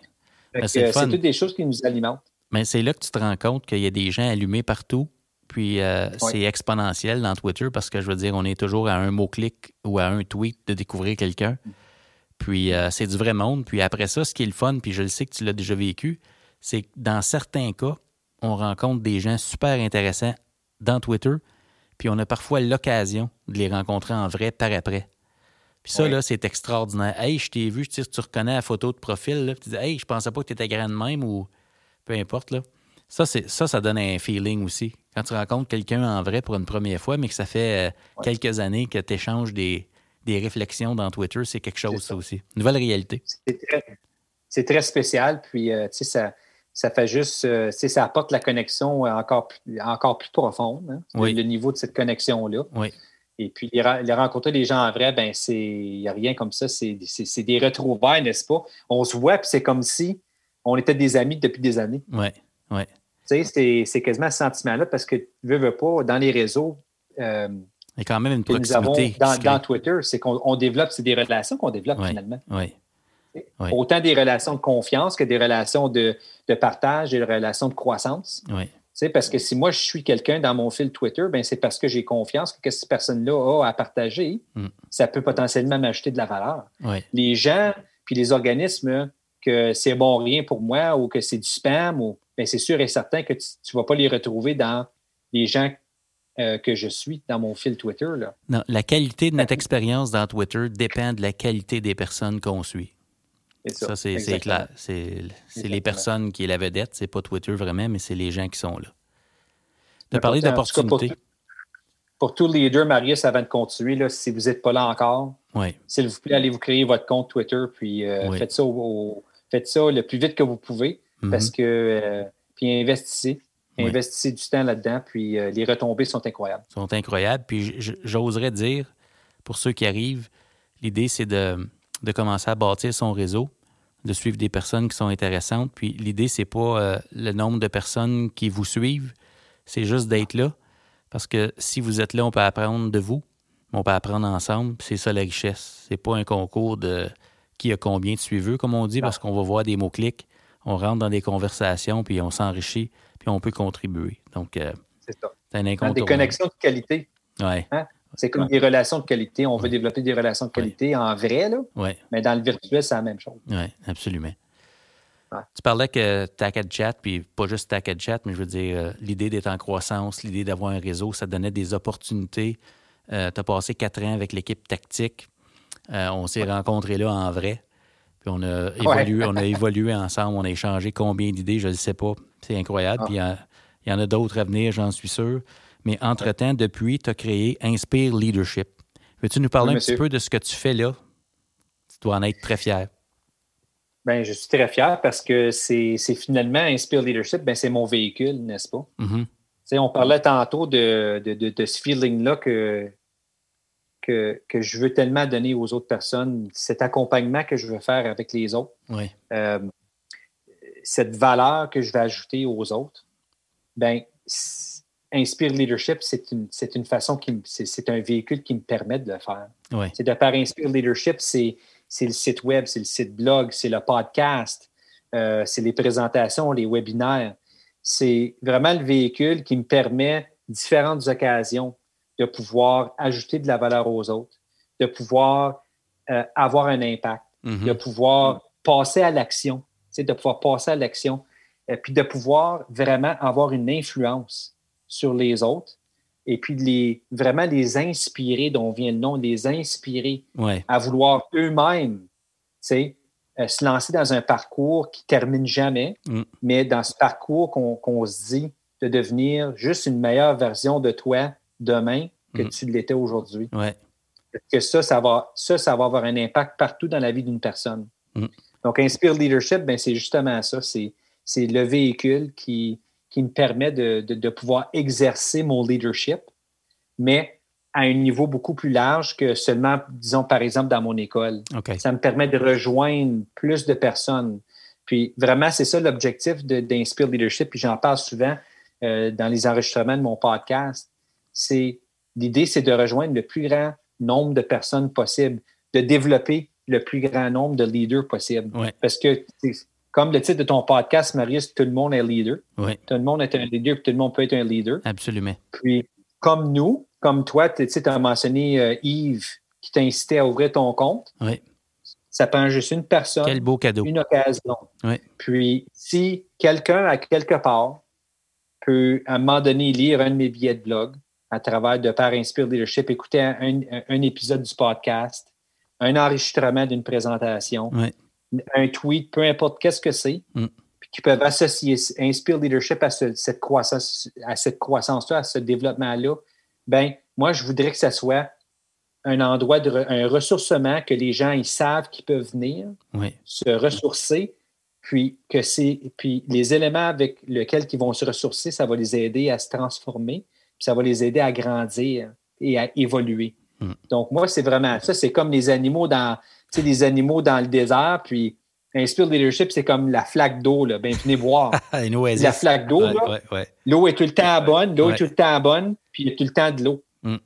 Ben, c'est, toutes des choses qui nous alimentent. Mais c'est là que tu te rends compte qu'il y a des gens allumés partout. Puis c'est exponentiel dans Twitter parce que je veux dire, on est toujours à un mot-clic ou à un tweet de découvrir quelqu'un. Puis c'est du vrai monde. Puis après ça, ce qui est le fun, puis je le sais que tu l'as déjà vécu, c'est que dans certains cas, on rencontre des gens super intéressants dans Twitter, puis on a parfois l'occasion de les rencontrer en vrai par après. Puis ça, là, c'est extraordinaire. Hey, je t'ai vu, tu, tu reconnais la photo de profil, là, tu dis, hey, je pensais pas que tu étais grand de même ou peu importe, là. Ça, ça, ça donne un feeling aussi. Quand tu rencontres quelqu'un en vrai pour une première fois, mais que ça fait euh, quelques années que tu échanges des, réflexions dans Twitter, c'est quelque chose, ça. aussi. Nouvelle réalité. C'est très, spécial. Puis, euh, tu sais, ça, ça fait juste, euh, ça apporte la connexion encore plus, encore plus profonde, hein, le niveau de cette connexion-là. Oui. Et puis, les, rencontrer des gens en vrai, ben c'est, il n'y a rien comme ça, c'est, des retrouvailles, n'est-ce pas? On se voit, puis c'est comme si on était des amis depuis des années. Oui, oui. Tu sais, c'est, quasiment ce sentiment-là parce que, veux, veux pas, dans les réseaux, euh, il y a quand même une proximité. dans, Twitter, c'est qu'on développe, c'est des relations qu'on développe finalement. Oui. Autant des relations de confiance que des relations de, partage et des relations de croissance. Oui. Parce que si moi, je suis quelqu'un dans mon fil Twitter, ben, c'est parce que j'ai confiance que cette personne-là a à partager. Mm. Ça peut potentiellement m'acheter de la valeur. Les gens puis les organismes que c'est bon rien pour moi ou que c'est du spam, ou, ben, c'est sûr et certain que tu ne vas pas les retrouver dans les gens euh, que je suis dans mon fil Twitter. Là. Non, la qualité de notre expérience dans Twitter dépend de la qualité des personnes qu'on suit. Ça, c'est clair. C'est les personnes qui est la vedette. C'est pas Twitter vraiment, mais c'est les gens qui sont là. Tu as parlé d'opportunités. Pour, tous les deux, Marius, avant de continuer, si vous n'êtes pas là encore, s'il vous plaît, allez vous créer votre compte Twitter, puis euh, faites, ça faites ça le plus vite que vous pouvez, parce que euh, puis investissez. Investissez du temps là-dedans, puis euh, les retombées sont incroyables. Sont incroyables. Puis j'oserais dire, pour ceux qui arrivent, l'idée, c'est de de commencer à bâtir son réseau, de suivre des personnes qui sont intéressantes. Puis l'idée, c'est pas euh, le nombre de personnes qui vous suivent, c'est juste d'être là. Parce que si vous êtes là, on peut apprendre de vous, on peut apprendre ensemble. C'est ça la richesse. C'est pas un concours de qui a combien de suiveux, comme on dit, parce qu'on va voir des mots-clics, on rentre dans des conversations, puis on s'enrichit, puis on peut contribuer. Donc, euh, c'est ça. un Des connexions de qualité. Ouais. Hein? C'est comme des relations de qualité. On veut développer des relations de qualité en vrai, là. mais dans le virtuel, c'est la même chose. Oui, absolument. Tu parlais que Tacket Chat, puis pas juste Tacket Chat, mais je veux dire, euh, l'idée d'être en croissance, l'idée d'avoir un réseau, ça donnait des opportunités. Euh, tu as passé quatre ans avec l'équipe tactique. Euh, on s'est rencontrés là en vrai. Puis on a évolué, on a évolué ensemble, on a échangé combien d'idées, je ne sais pas. C'est incroyable. Ah. Puis il y, en a d'autres à venir, j'en suis sûr. Mais entre-temps, depuis, tu as créé Inspire Leadership. Veux-tu nous parler un petit peu de ce que tu fais là? Tu dois en être très fier. Bien, je suis très fier parce que c'est finalement Inspire Leadership, ben, c'est mon véhicule, n'est-ce pas? Mm-hmm. On parlait tantôt de, ce feeling-là que, que, je veux tellement donner aux autres personnes, cet accompagnement que je veux faire avec les autres, euh, cette valeur que je vais ajouter aux autres. Ben, Inspire Leadership, c'est une, une, façon qui c'est un véhicule qui me permet de le faire. C'est de faire Inspire Leadership, c'est le site web, c'est le site blog, c'est le podcast, euh, c'est les présentations, les webinaires. C'est vraiment le véhicule qui me permet différentes occasions de pouvoir ajouter de la valeur aux autres, de pouvoir euh, avoir un impact, Mhm. de pouvoir passer à l'action, de pouvoir passer à l'action, et puis de pouvoir vraiment avoir une influence sur les autres, et puis de les, vraiment les inspirer, dont vient le nom, les inspirer Ouais. à vouloir eux-mêmes, euh, se lancer dans un parcours qui termine jamais, Mm. mais dans ce parcours qu'on qu'on se dit de devenir juste une meilleure version de toi demain que Mm. tu l'étais aujourd'hui. Ouais. Que ça, ça va, ça, ça va avoir un impact partout dans la vie d'une personne. Mm. Donc, Inspire Leadership, ben, c'est justement ça. C'est c'est le véhicule qui, qui me permet de, de- de pouvoir exercer mon leadership, mais à un niveau beaucoup plus large que seulement, disons, par exemple, dans mon école. OK. Ça me permet de rejoindre plus de personnes. Puis vraiment, c'est ça l'objectif d'Inspire Leadership. Puis j'en parle souvent euh, dans les enregistrements de mon podcast. C'est l'idée, c'est de rejoindre le plus grand nombre de personnes possible, de développer le plus grand nombre de leaders possible. Ouais. Parce que comme le titre de ton podcast, Marius, tout le monde est leader. Ouais. Tout le monde est un leader, puis tout le monde peut être un leader. Absolument. Puis, comme nous, comme toi, tu as mentionné euh, Yves qui t'a incité à ouvrir ton compte. Oui. Ça prend juste une personne, Quel beau cadeau. une occasion. Oui. Puis, si quelqu'un, à quelque part, peut, à un moment donné, lire un de mes billets de blog à travers de Par Inspire Leadership, écouter un, un- un épisode du podcast, un enregistrement d'une présentation, un tweet, peu importe qu'est-ce que c'est, Mm. qui peuvent associer Inspire Leadership à ce- cette croissance, à cette croissance-là, à ce développement-là, ben moi, je voudrais que ça soit un endroit de re- un ressourcement que les gens ils savent qu'ils peuvent venir, Oui. se ressourcer, puis que c'est puis les éléments avec lesquels ils vont se ressourcer, ça va les aider à se transformer, puis ça va les aider à grandir et à évoluer. Mm. Donc moi, c'est vraiment ça, c'est comme les animaux dans tu sais, les animaux dans le désert, puis Inspire Leadership, c'est comme la flaque d'eau, là. Ben, venez voir. Oasis. La flaque d'eau, Ouais, là. ouais, ouais. L'eau est tout le temps bonne, l'eau est tout le temps bonne, puis il y a tout le temps de l'eau. Mm.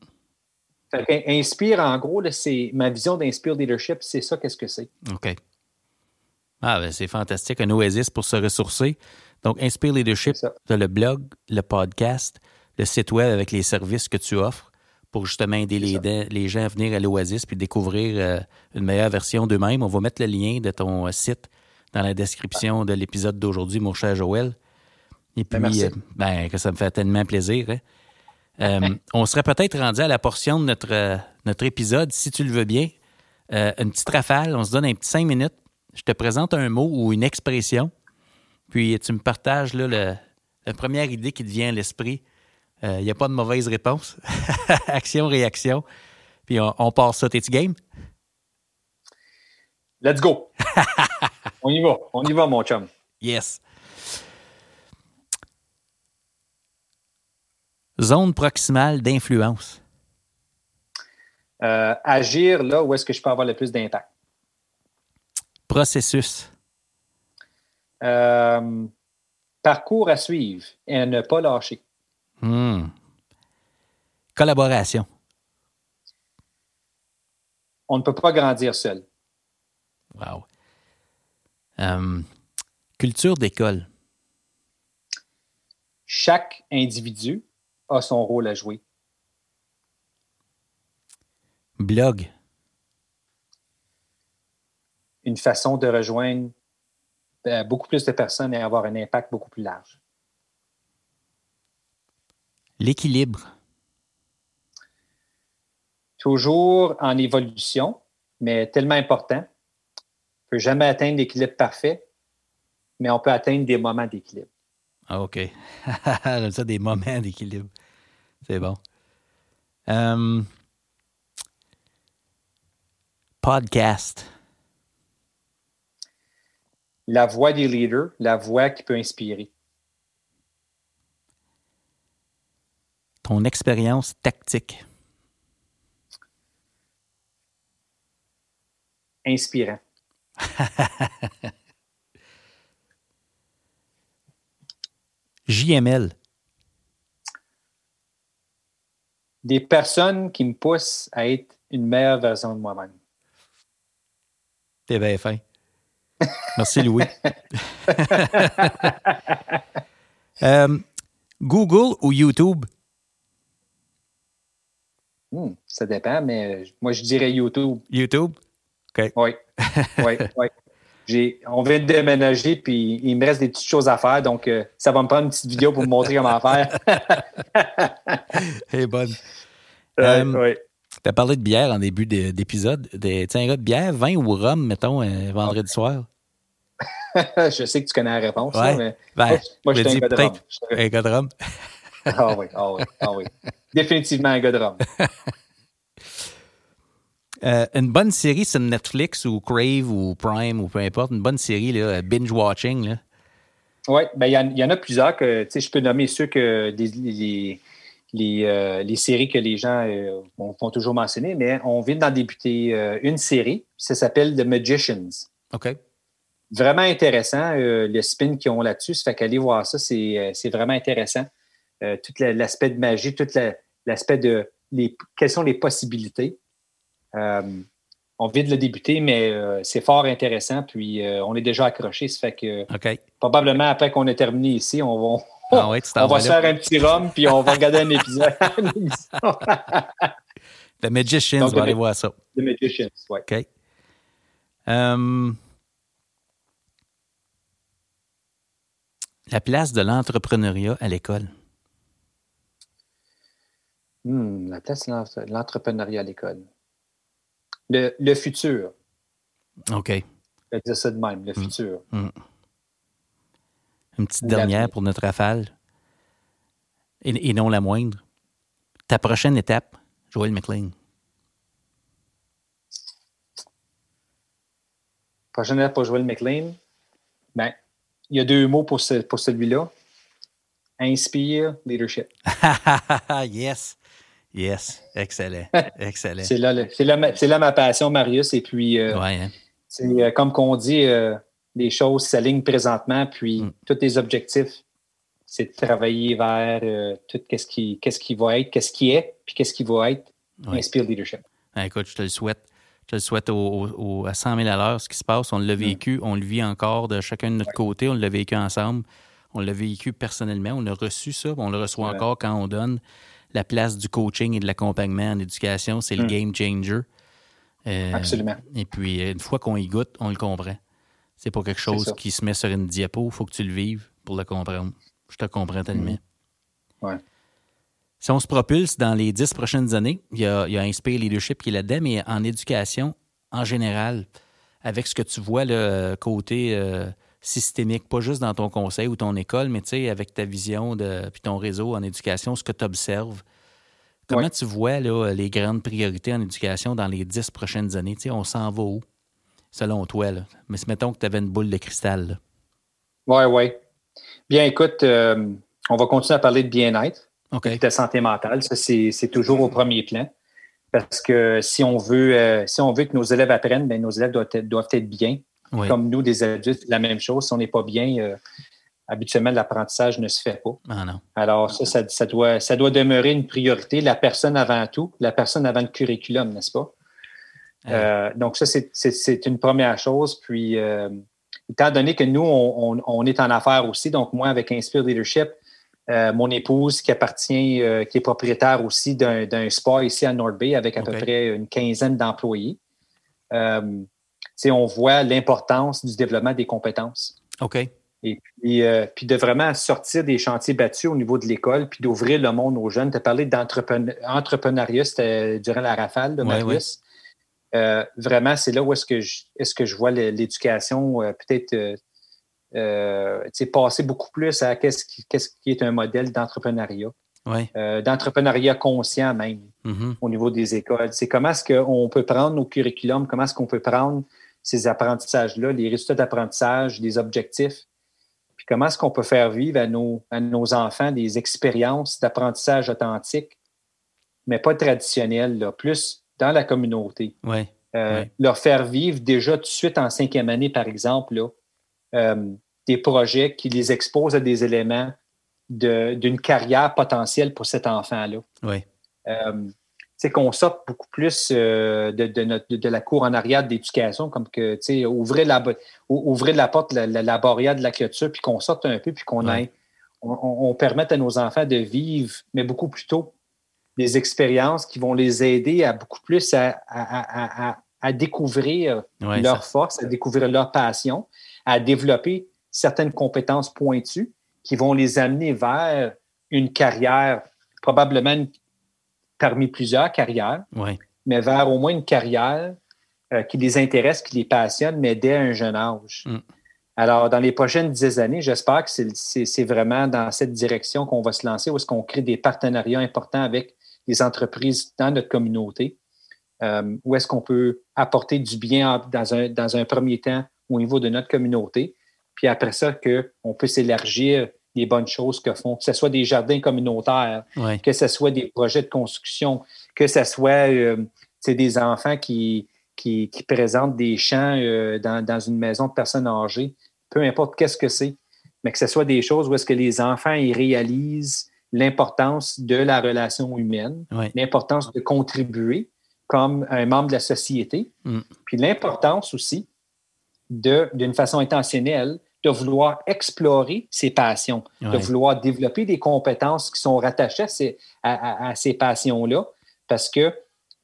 Fait Inspire, en gros, là, c'est ma vision d'Inspire Leadership, c'est ça, qu'est-ce que c'est. OK. Ah, ben c'est fantastique. Un oasis pour se ressourcer. Donc, Inspire Leadership, tu as le blog, le podcast, le site web avec les services que tu offres pour justement aider les, gens à venir à l'oasis puis découvrir euh, une meilleure version d'eux-mêmes. On va mettre le lien de ton euh, site dans la description de l'épisode d'aujourd'hui, mon cher Joël. Et puis, Ben, merci. euh, ben, que ça me fait tellement plaisir. hein. Euh, on serait peut-être rendu à la portion de notre, euh, notre épisode, si tu le veux bien. Euh, une petite rafale, on se donne un petit cinq minutes. Je te présente un mot ou une expression, puis tu me partages là, le- la première idée qui te vient à l'esprit. Il n'y a pas de mauvaise réponse. Action, réaction. Puis on, on part ça. T'es-tu game? Let's go! on y va, on y va, mon chum. Yes. Zone proximale d'influence. Euh, agir là où est-ce que je peux avoir le plus d'impact? Processus. Euh, parcours à suivre et à ne pas lâcher. Hmm. Collaboration. On ne peut pas grandir seul. Wow. Euh, culture d'école. Chaque individu a son rôle à jouer. Blog. Une façon de rejoindre euh, beaucoup plus de personnes et avoir un impact beaucoup plus large. L'équilibre. Toujours en évolution, mais tellement important. On ne peut jamais atteindre l'équilibre parfait, mais on peut atteindre des moments d'équilibre. Ah, OK. J'aime ça, des moments d'équilibre. C'est bon. Euh, podcast. La voix des leaders, la voix qui peut inspirer. Ton expérience tactique? Inspirant. JML. Des personnes qui me poussent à être une meilleure version de moi-même. T'es bien fin. Merci, Louis. Euh, Google ou YouTube? Hmm, ça dépend, mais moi, je dirais YouTube. YouTube? OK. Oui. oui, oui. on vient de déménager, puis il me reste des petites choses à faire. Donc, euh, ça va me prendre une petite vidéo pour me montrer comment faire. hey, bonne. Euh, oui. Tu as parlé de bière en début d'épisode. Tu un gars de bière, vin ou rhum, mettons, euh, vendredi soir? je sais que tu connais la réponse, mais ben, moi, je suis un gars de rhum. Un gars de rhum? Ah oui, ah oui, ah oui. Définitivement un gars de. Euh, une bonne série sur Netflix ou Crave ou Prime ou peu importe, une bonne série, là, binge-watching. Oui, ben, il y, en a plusieurs que je peux nommer ceux que les, euh, les, séries que les gens euh, vont, toujours mentionner, mais on vient d'en débuter une série, ça s'appelle The Magicians. OK. Vraiment intéressant, le spin qu'ils ont là-dessus, ça fait qu'aller voir ça, c'est vraiment intéressant. Tout l'aspect de magie, tout l'aspect de les, quelles sont les possibilités. Euh, on vient de le débuter, mais euh, c'est fort intéressant. Puis euh, on est déjà accroché. Ça fait que probablement après qu'on ait terminé ici, on va, ah on va se faire un petit rhum, puis on va regarder un épisode. The Magicians, on va aller voir ça. The Magicians, oui. OK. Um, la place de l'entrepreneuriat à l'école. Hmm, la place de l'entrepreneuriat à l'école le, futur. OK. Je vais dire ça de même, le mm. futur. Mm. Une petite dernière pour notre rafale. Et, non la moindre. Ta prochaine étape, Joël McLean. Prochaine étape pour Joël McLean. Ben, il y a deux mots pour, pour celui-là. Inspire, leadership. yes. Yes, excellent. Excellent. c'est là, là, ma passion, Marius. Et puis, euh, hein. c'est euh, comme qu'on dit, euh, les choses s'alignent présentement, puis mm. tous les objectifs, c'est de travailler vers tout qu'est-ce qui, qu'est-ce qui va être, qu'est-ce qui est, puis qu'est-ce qui va être. Inspire Leadership. Ben, écoute, je te le souhaite. Je te le souhaite au, à 100 000 à l'heure, ce qui se passe. On l'a mm. vécu, on le vit encore de chacun de notre côté. On l'a vécu ensemble. On l'a vécu personnellement. On a reçu ça. On le reçoit encore quand on donne la place du coaching et de l'accompagnement en éducation, c'est le hmm. game changer. Euh, Absolument. Et puis, une fois qu'on y goûte, on le comprend. C'est pas quelque chose qui se met sur une diapo. Il faut que tu le vives pour le comprendre. Je te comprends tellement. Hmm. Ouais. Si on se propulse dans les dix prochaines années, il y a, il y a Inspire Leadership qui est là-dedans, mais en éducation, en général, avec ce que tu vois, le côté euh, systémique, pas juste dans ton conseil ou ton école, mais avec ta vision de, puis ton réseau en éducation, ce que tu observes. Comment tu vois là, les grandes priorités en éducation dans les dix prochaines années? on s'en va où, selon toi? Là? Mais mettons que tu avais une boule de cristal. Oui, oui. Bien, écoute, euh, on va continuer à parler de bien-être, de santé mentale. Ça, c'est toujours au premier plan. Parce que si on veut, euh, si on veut que nos élèves apprennent, bien, nos élèves doivent doivent être bien. Comme nous, des adultes, la même chose. Si on n'est pas bien, euh, habituellement, l'apprentissage ne se fait pas. Ah non. Alors, ça, ça, doit, ça doit demeurer une priorité. La personne avant tout, la personne avant le curriculum, n'est-ce pas? Euh, donc, ça, c'est une première chose. Puis, euh, étant donné que nous, on, est en affaires aussi, donc moi, avec Inspire Leadership, mon épouse qui appartient, qui est propriétaire aussi d'un spa ici à North Bay avec à peu près une quinzaine d'employés on voit l'importance du développement des compétences. OK. Et euh, puis, de vraiment sortir des chantiers battus au niveau de l'école, puis d'ouvrir le monde aux jeunes. Tu as parlé d'entrepreneuriat, c'était durant la rafale de Marius. Euh, vraiment, c'est là où est-ce que je, est-ce que je vois l'éducation euh, peut-être passer beaucoup plus à qu'est-ce qui, qui, est un modèle d'entrepreneuriat. d'entrepreneuriat conscient même mm-hmm. au niveau des écoles. C'est comment est-ce qu'on peut prendre nos curriculums, comment est-ce qu'on peut prendre ces apprentissages-là, les résultats d'apprentissage, les objectifs, puis comment est-ce qu'on peut faire vivre à nos, à nos enfants des expériences d'apprentissage authentique, mais pas traditionnelles, là, plus dans la communauté? Euh, leur faire vivre déjà tout de suite en cinquième année, par exemple, là, euh, des projets qui les exposent à des éléments d'une carrière potentielle pour cet enfant-là. Oui. Euh, c'est qu'on sorte beaucoup plus euh, de, de, la cour en arrière d'éducation, comme que, tu sais, ouvrez la, la porte, la, la, barrière de la clôture, puis qu'on sorte un peu, puis qu'on on, on, permette à nos enfants de vivre, mais beaucoup plus tôt, des expériences qui vont les aider à beaucoup plus à, à, découvrir leur force, à découvrir leur passion, à développer certaines compétences pointues qui vont les amener vers une carrière, probablement parmi plusieurs carrières, mais vers au moins une carrière euh, qui les intéresse, qui les passionne, mais dès un jeune âge. Mm. Alors, dans les prochaines dix années, j'espère que c'est vraiment dans cette direction qu'on va se lancer, où est-ce qu'on crée des partenariats importants avec des entreprises dans notre communauté, euh, où est-ce qu'on peut apporter du bien dans un, dans un premier temps au niveau de notre communauté, puis après ça, qu'on peut s'élargir les bonnes choses que font, que ce soit des jardins communautaires, que ce soit des projets de construction, que ce soit euh, des enfants qui, qui, présentent des champs euh, dans, dans, une maison de personnes âgées. Peu importe qu'est-ce que c'est, mais que ce soit des choses où est-ce que les enfants y réalisent l'importance de la relation humaine, l'importance de contribuer comme un membre de la société, mm. puis l'importance aussi de, d'une façon intentionnelle, de vouloir explorer ses passions, de vouloir développer des compétences qui sont rattachées à ces, passions-là, parce que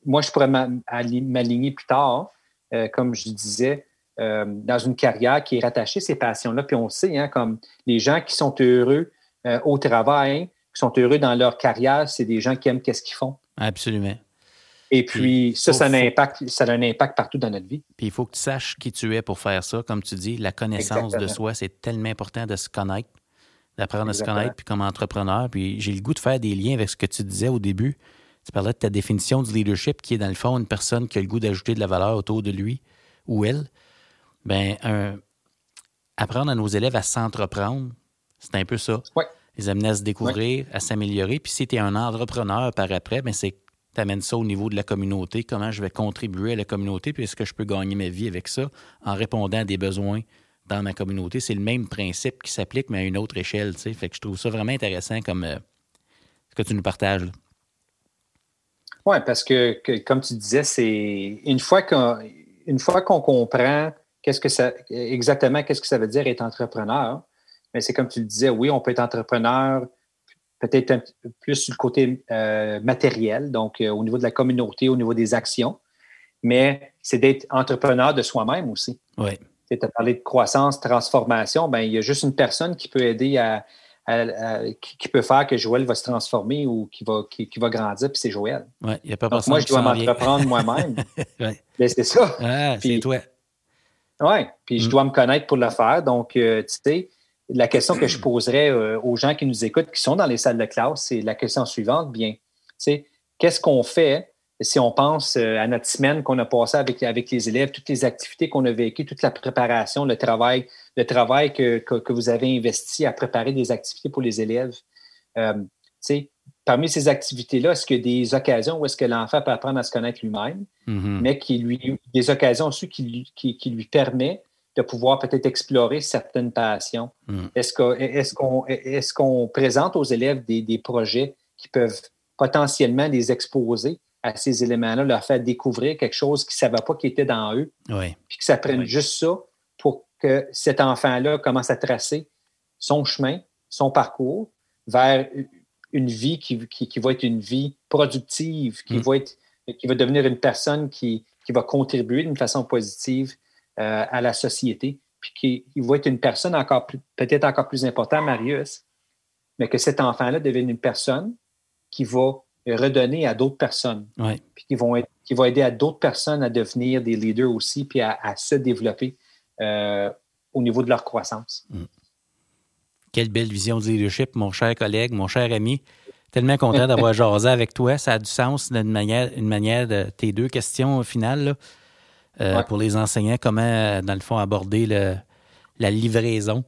moi, je pourrais m'aligner plus tard, euh, comme je disais, euh, dans une carrière qui est rattachée à ces passions-là. Puis on sait, hein, comme les gens qui sont heureux euh, au travail, qui sont heureux dans leur carrière, c'est des gens qui aiment qu'est-ce qu'ils font. Absolument. Et puis, ça, ça a, un impact, ça a un impact partout dans notre vie. Puis il faut que tu saches qui tu es pour faire ça. Comme tu dis, la connaissance de soi, c'est tellement important de se connaître, d'apprendre à se connaître, puis comme entrepreneur. Puis j'ai le goût de faire des liens avec ce que tu disais au début. Tu parlais de ta définition du leadership, qui est dans le fond une personne qui a le goût d'ajouter de la valeur autour de lui ou elle ben apprendre à nos élèves à s'entreprendre, c'est un peu ça. Les amener à se découvrir, à s'améliorer. Puis si tu es un entrepreneur par après, ben c'est tu amènes ça au niveau de la communauté, comment je vais contribuer à la communauté, puis est-ce que je peux gagner ma vie avec ça en répondant à des besoins dans ma communauté. C'est le même principe qui s'applique, mais à une autre échelle. Fait que je trouve ça vraiment intéressant comme euh, ce que tu nous partages. Oui, parce que, comme tu disais, c'est une fois qu'on comprend qu'est-ce que ça exactement qu'est-ce que ça veut dire être entrepreneur. Mais c'est comme tu le disais, oui, on peut être entrepreneur peut-être plus sur le côté euh, matériel, donc euh, au niveau de la communauté, au niveau des actions, mais c'est d'être entrepreneur de soi-même aussi. Oui. Tu as parlé de croissance, transformation, ben, il y a juste une personne qui peut aider à, qui, peut faire que Joël va se transformer ou qui va, qui, va grandir, puis c'est Joël. Oui, il n'y a pas Donc, moi, je dois m'entreprendre moi-même. ouais. Ben, c'est ça. Ah, c'est toi. Oui, puis je mm. dois me connaître pour le faire. Donc, euh, tu sais, la question que je poserais euh, aux gens qui nous écoutent, qui sont dans les salles de classe, c'est la question suivante. Bien, qu'est-ce qu'on fait si on pense euh, à notre semaine qu'on a passée avec, avec les élèves, toutes les activités qu'on a vécues, toute la préparation, le travail, le travail que, que, vous avez investi à préparer des activités pour les élèves? sais, parmi ces activités-là, est-ce qu'il y a des occasions où est-ce que l'enfant peut apprendre à se connaître lui-même, mm-hmm. mais qui lui, des occasions aussi qui lui, qui, lui permet de pouvoir peut-être explorer certaines passions. Mm. Est-ce qu'on est qu'on présente aux élèves des, des, projets qui peuvent potentiellement les exposer à ces éléments-là, leur faire découvrir quelque chose qu'ils ne savaient pas qui était dans eux, puis que ça prenne juste ça pour que cet enfant-là commence à tracer son chemin, son parcours vers une vie qui, va être une vie productive, qui, mm. va, être, qui va devenir une personne qui, qui va contribuer d'une façon positive euh, à la société, puis qui, va être une personne encore plus, peut-être encore plus importante, Marius, mais que cet enfant-là devienne une personne qui va redonner à d'autres personnes, puis qui, vont qui va aider à d'autres personnes à devenir des leaders aussi, puis à, se développer euh, au niveau de leur croissance. Mm. Quelle belle vision de leadership, mon cher collègue, mon cher ami. Tellement content d'avoir jasé avec toi. Ça a du sens d'une manière, une manière de tes deux questions au final. Euh, pour les enseignants, comment, dans le fond, aborder la livraison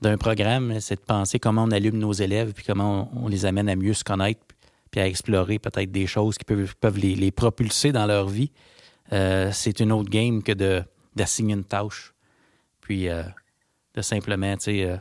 d'un programme, c'est de penser comment on allume nos élèves, puis comment on, les amène à mieux se connaître, puis à explorer peut-être des choses qui peuvent, peuvent les, propulser dans leur vie. Euh, c'est une autre game que d'assigner une tâche, puis euh, de simplement, tu sais,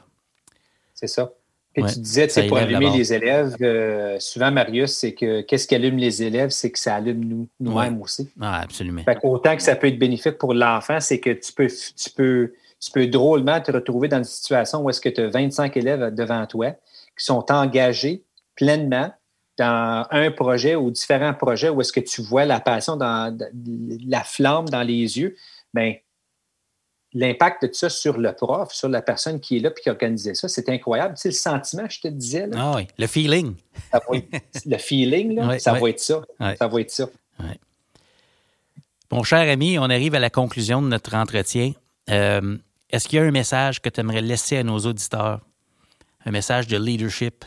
c'est ça. Et tu disais, c'est pour allumer les élèves, euh, souvent, Marius, c'est que qu'est-ce qui allume les élèves, c'est que ça allume nous, nous-mêmes aussi. Ah, absolument. autant que ça peut être bénéfique pour l'enfant, c'est que tu peux, tu, peux, tu peux drôlement te retrouver dans une situation où est-ce que tu as 25 élèves devant toi qui sont engagés pleinement dans un projet ou différents projets où est-ce que tu vois la passion dans la flamme dans les yeux, bien, l'impact de ça sur le prof, sur la personne qui est là et qui organisait ça, c'est incroyable. Tu sais, le sentiment, je te disais. ah oui, le feeling. le feeling, là, ça va être ça. Ça va être ça. Mon cher ami, on arrive à la conclusion de notre entretien. Euh, est-ce qu'il y a un message que tu aimerais laisser à nos auditeurs? Un message de leadership?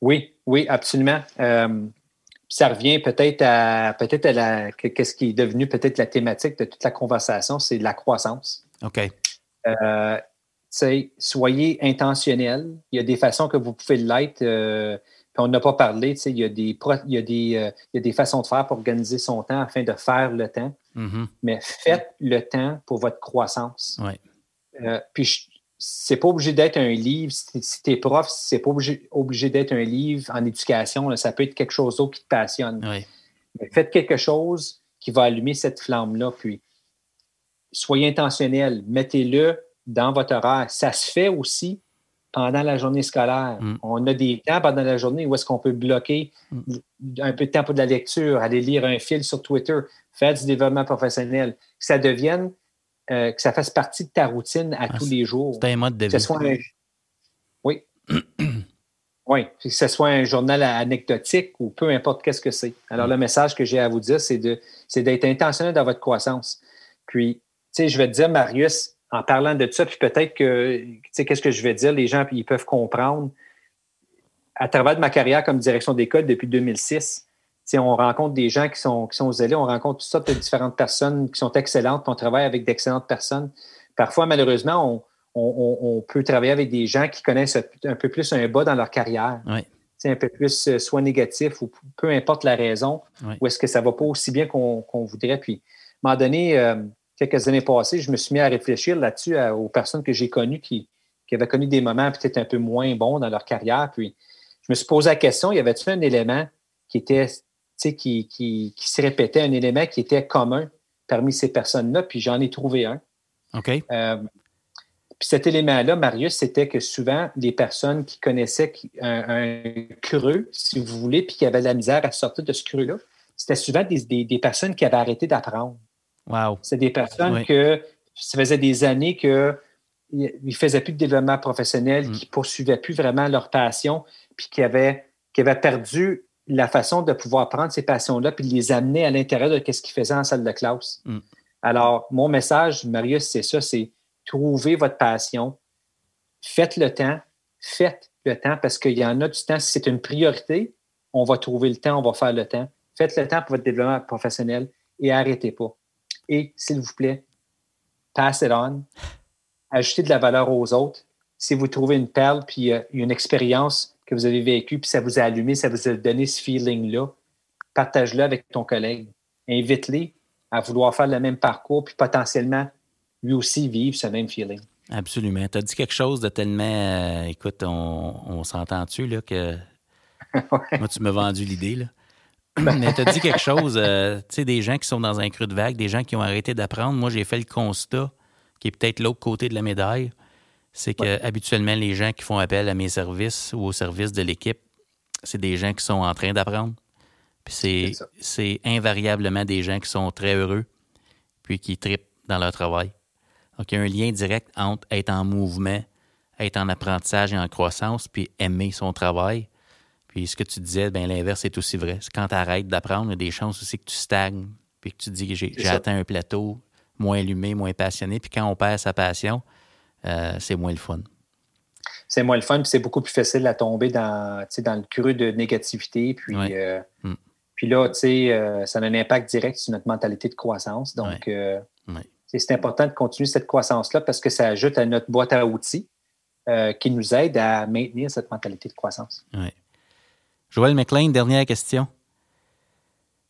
Oui, oui, absolument. Euh, ça revient peut-être à peut-être à la qu'est-ce qui est devenu peut-être la thématique de toute la conversation, c'est la croissance. OK. Euh, soyez intentionnel. Il y a des façons que vous pouvez l'être. Euh, on n'a pas parlé, il y, a des, il, y a des, euh, il y a des façons de faire pour organiser son temps afin de faire le temps. Mm-hmm. Mais faites le temps pour votre croissance. Ouais. Euh, puis c'est pas obligé d'être un livre. Si tu es prof, c'est pas obligé, obligé d'être un livre en éducation. ça peut être quelque chose d'autre qui te passionne. Mais faites quelque chose qui va allumer cette flamme-là. Puis soyez intentionnel. Mettez-le dans votre horaire. Ça se fait aussi pendant la journée scolaire. Mm. On a des temps pendant la journée où est-ce qu'on peut bloquer mm. un peu de temps pour de la lecture, aller lire un fil sur Twitter, faire du développement professionnel. Que ça devienne euh, que ça fasse partie de ta routine à ah, tous les jours. C'est un mode de vie. Oui. oui. Que ce soit un journal anecdotique ou peu importe qu'est-ce que c'est. Alors, le message que j'ai à vous dire, c'est d'être intentionnel dans votre croissance. Puis, tu sais, je vais te dire, Marius, en parlant de ça, puis peut-être que, tu sais, qu'est-ce que je vais dire, les gens, ils peuvent comprendre. À travers de ma carrière comme direction d'école depuis 2006, on rencontre des gens qui sont, qui sont zélés, on rencontre toutes sortes de différentes personnes qui sont excellentes, on travaille avec d'excellentes personnes. Parfois, malheureusement, on, peut travailler avec des gens qui connaissent un peu plus un bas dans leur carrière. C'est un peu plus euh, soit négatif ou peu importe la raison, ou est-ce que ça ne va pas aussi bien qu'on voudrait. Puis, à un moment donné, euh, quelques années passées, je me suis mis à réfléchir là-dessus aux personnes que j'ai connues qui, qui avaient connu des moments peut-être un peu moins bons dans leur carrière. Puis, je me suis posé la question, y avait-il un élément qui était qui, qui, qui, se répétait, un élément qui était commun parmi ces personnes-là, puis j'en ai trouvé un. OK. Euh, puis cet élément-là, Marius, c'était que souvent, les personnes qui connaissaient un, creux, si vous voulez, puis qui avaient de la misère à sortir de ce creux-là, c'était souvent des, des, personnes qui avaient arrêté d'apprendre. Wow. C'est des personnes que ça faisait des années qu'ils ne faisaient plus de développement professionnel, mm. qui ne poursuivaient plus vraiment leur passion, puis qui avaient, qui avaient perdu la façon de pouvoir prendre ces passions-là puis les amener à l'intérieur de ce qu'ils faisaient en salle de classe. Mm. Alors, mon message, Marius, c'est ça, c'est trouver votre passion, faites le temps, faites le temps parce qu'il y en a du temps. Si c'est une priorité, on va trouver le temps, on va faire le temps. Faites le temps pour votre développement professionnel et arrêtez pas. Et s'il vous plaît, pass it on. Ajoutez de la valeur aux autres. Si vous trouvez une perle puis euh, une expérience que vous avez vécu, puis ça vous a allumé, ça vous a donné ce feeling-là, partage-le avec ton collègue. Invite-les à vouloir faire le même parcours, puis potentiellement lui aussi vivre ce même feeling. Absolument. Tu as dit quelque chose de tellement. Euh, écoute, on, s'entend-tu, là, que. Moi, tu m'as vendu l'idée, là. Mais tu as dit quelque chose, euh, tu sais, des gens qui sont dans un creux de vague, des gens qui ont arrêté d'apprendre. Moi, j'ai fait le constat, qui est peut-être l'autre côté de la médaille c'est que habituellement les gens qui font appel à mes services ou au service de l'équipe, c'est des gens qui sont en train d'apprendre. Puis c'est invariablement des gens qui sont très heureux, puis qui tripent dans leur travail. Donc il y a un lien direct entre être en mouvement, être en apprentissage et en croissance, puis aimer son travail. Puis ce que tu disais, ben l'inverse est aussi vrai. Quand tu arrêtes d'apprendre, il y a des chances aussi que tu stagnes, puis que tu dis que j'ai atteint un plateau moins allumé, moins passionné. Puis quand on perd sa passion, c'est moins le fun. C'est moins le fun, puis c'est beaucoup plus facile à tomber dans, dans le creux de négativité. Puis, euh, mm. puis là, euh, ça a un impact direct sur notre mentalité de croissance. Donc, c'est important de continuer cette croissance-là parce que ça ajoute à notre boîte à outils qui nous aide à maintenir cette mentalité de croissance. Joël McLean, dernière question.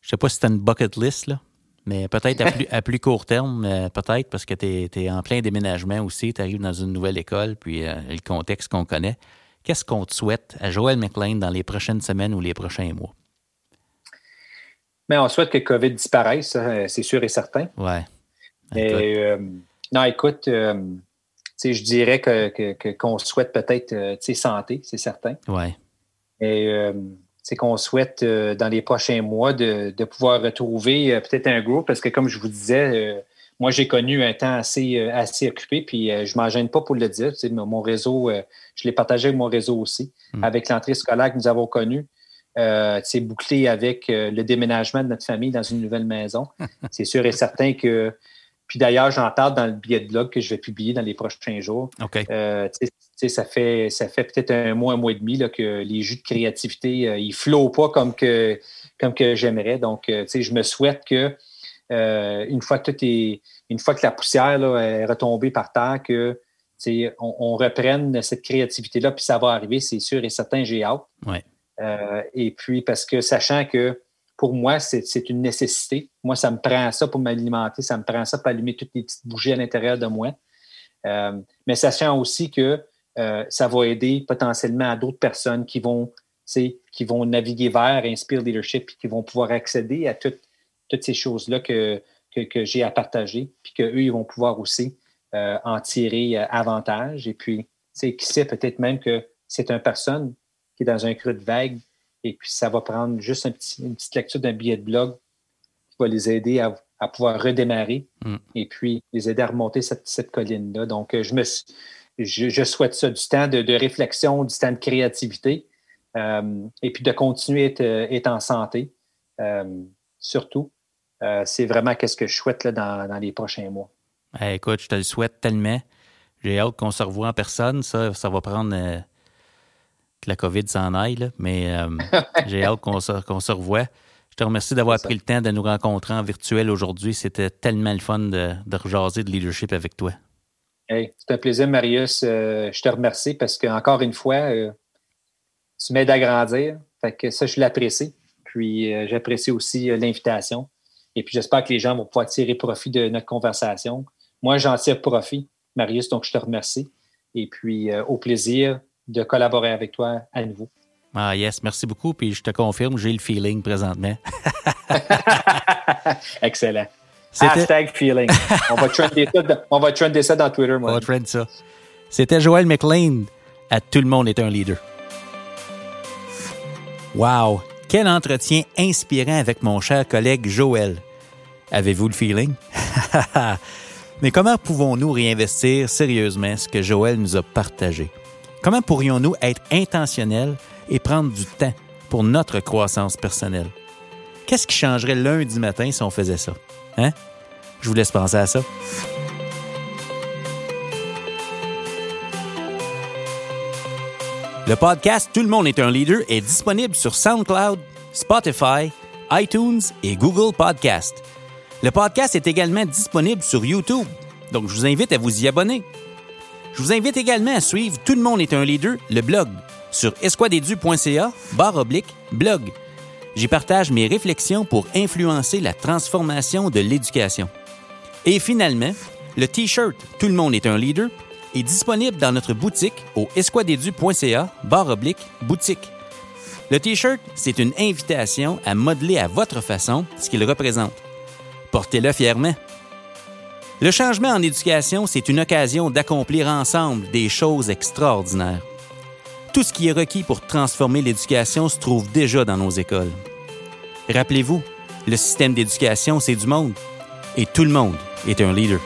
Je ne sais pas si c'est une bucket list, là. Mais peut-être à plus, court terme, euh, peut-être parce que tu es, en plein déménagement aussi, tu arrives dans une nouvelle école, puis euh, le contexte qu'on connaît. Qu'est-ce qu'on te souhaite à Joël McLean dans les prochaines semaines ou les prochains mois? Mais on souhaite que COVID disparaisse, c'est sûr et certain. Oui. non, écoute, je dirais qu'on que, qu'on souhaite peut-être santé, c'est certain. Ouais. Et c'est qu'on souhaite dans les prochains mois de, de pouvoir retrouver peut-être un groupe, parce que comme je vous disais, moi, j'ai connu un temps assez, euh, assez occupé, puis euh, je ne m'en gêne pas pour le dire. mon réseau, euh, je l'ai partagé avec mon réseau aussi. Hmm. Avec l'entrée scolaire que nous avons connue, c'est bouclé avec le déménagement de notre famille dans une nouvelle maison. c'est sûr et certain que. Puis d'ailleurs, j'en parle dans le billet de blog que je vais publier dans les prochains jours. Ça fait, ça fait peut-être un mois, un mois et demi là, que les jus de créativité, ils ne flottent pas comme que, comme que j'aimerais. Donc, je me souhaite que euh, une fois que une fois que la poussière est retombée par terre, que on, reprenne cette créativité-là, puis ça va arriver, c'est sûr et certain, j'ai hâte. Euh, et puis, parce que sachant que pour moi, c'est une nécessité. Moi, ça me prend ça pour m'alimenter, ça me prend ça pour allumer toutes les petites bougies à l'intérieur de moi. Euh, mais sachant aussi que ça va aider potentiellement à d'autres personnes qui vont, qui vont naviguer vers Inspire Leadership et qui vont pouvoir accéder à toutes toutes ces choses-là que, que, j'ai à partager, puis qu'eux, ils vont pouvoir aussi euh, en tirer euh, avantage. Et puis, qui sait peut-être même que c'est une personne qui est dans un creux de vague, et puis ça va prendre juste un petit, une petite lecture d'un billet de blog qui va les aider à, pouvoir redémarrer mm. et puis les aider à remonter cette, cette colline-là. Donc, euh, je, me, je, souhaite ça, du temps de, réflexion, du temps de créativité, et puis de continuer à être, en santé, surtout. Euh, c'est vraiment ce que je souhaite dans, les prochains mois. écoute, je te le souhaite tellement. J'ai hâte qu'on se revoie en personne. Ça, ça va prendre euh, que la COVID s'en aille, mais euh, j'ai hâte qu'on se, se revoie. Je te remercie d'avoir pris le temps de nous rencontrer en virtuel aujourd'hui. C'était tellement le fun de, de rejaser de leadership avec toi. C'est un plaisir, Marius. je te remercie parce qu'encore une fois, tu m'aides à grandir. Fait que ça, je l'apprécie. Puis j'apprécie aussi l'invitation. Et puis, j'espère que les gens vont pouvoir tirer profit de notre conversation. Moi, j'en tire profit, Marius, donc je te remercie. Et puis, euh, au plaisir de collaborer avec toi à nouveau. Ah, yes, merci beaucoup. Puis, je te confirme, j'ai le feeling présentement. Excellent. Hashtag feeling. on, va trender ça, on va trender ça dans Twitter, moi. On va trender ça. C'était Joël McLean à Tout le monde est un leader. Wow! Quel entretien inspirant avec mon cher collègue Joël. Avez-vous le feeling? Mais comment pouvons-nous réinvestir sérieusement ce que Joël nous a partagé? Comment pourrions-nous être intentionnels et prendre du temps pour notre croissance personnelle? Qu'est-ce qui changerait lundi matin si on faisait ça? Hein? Je vous laisse penser à ça. Le podcast Tout le monde est un leader est disponible sur SoundCloud, Spotify, iTunes et Google Podcast. Le podcast est également disponible sur YouTube, donc je vous invite à vous y abonner. Je vous invite également à suivre Tout le monde est un leader, le blog, sur esquadedu.ca, barre oblique, blog. J'y partage mes réflexions pour influencer la transformation de l'éducation. Et finalement, le T-shirt Tout le monde est un leader est disponible dans notre boutique au esquadedu.ca, barre oblique, boutique. Le T-shirt, c'est une invitation à modeler à votre façon ce qu'il représente. Portez-le fièrement. Le changement en éducation, c'est une occasion d'accomplir ensemble des choses extraordinaires. Tout ce qui est requis pour transformer l'éducation se trouve déjà dans nos écoles. Rappelez-vous, le système d'éducation, c'est du monde. Et tout le monde est un leader.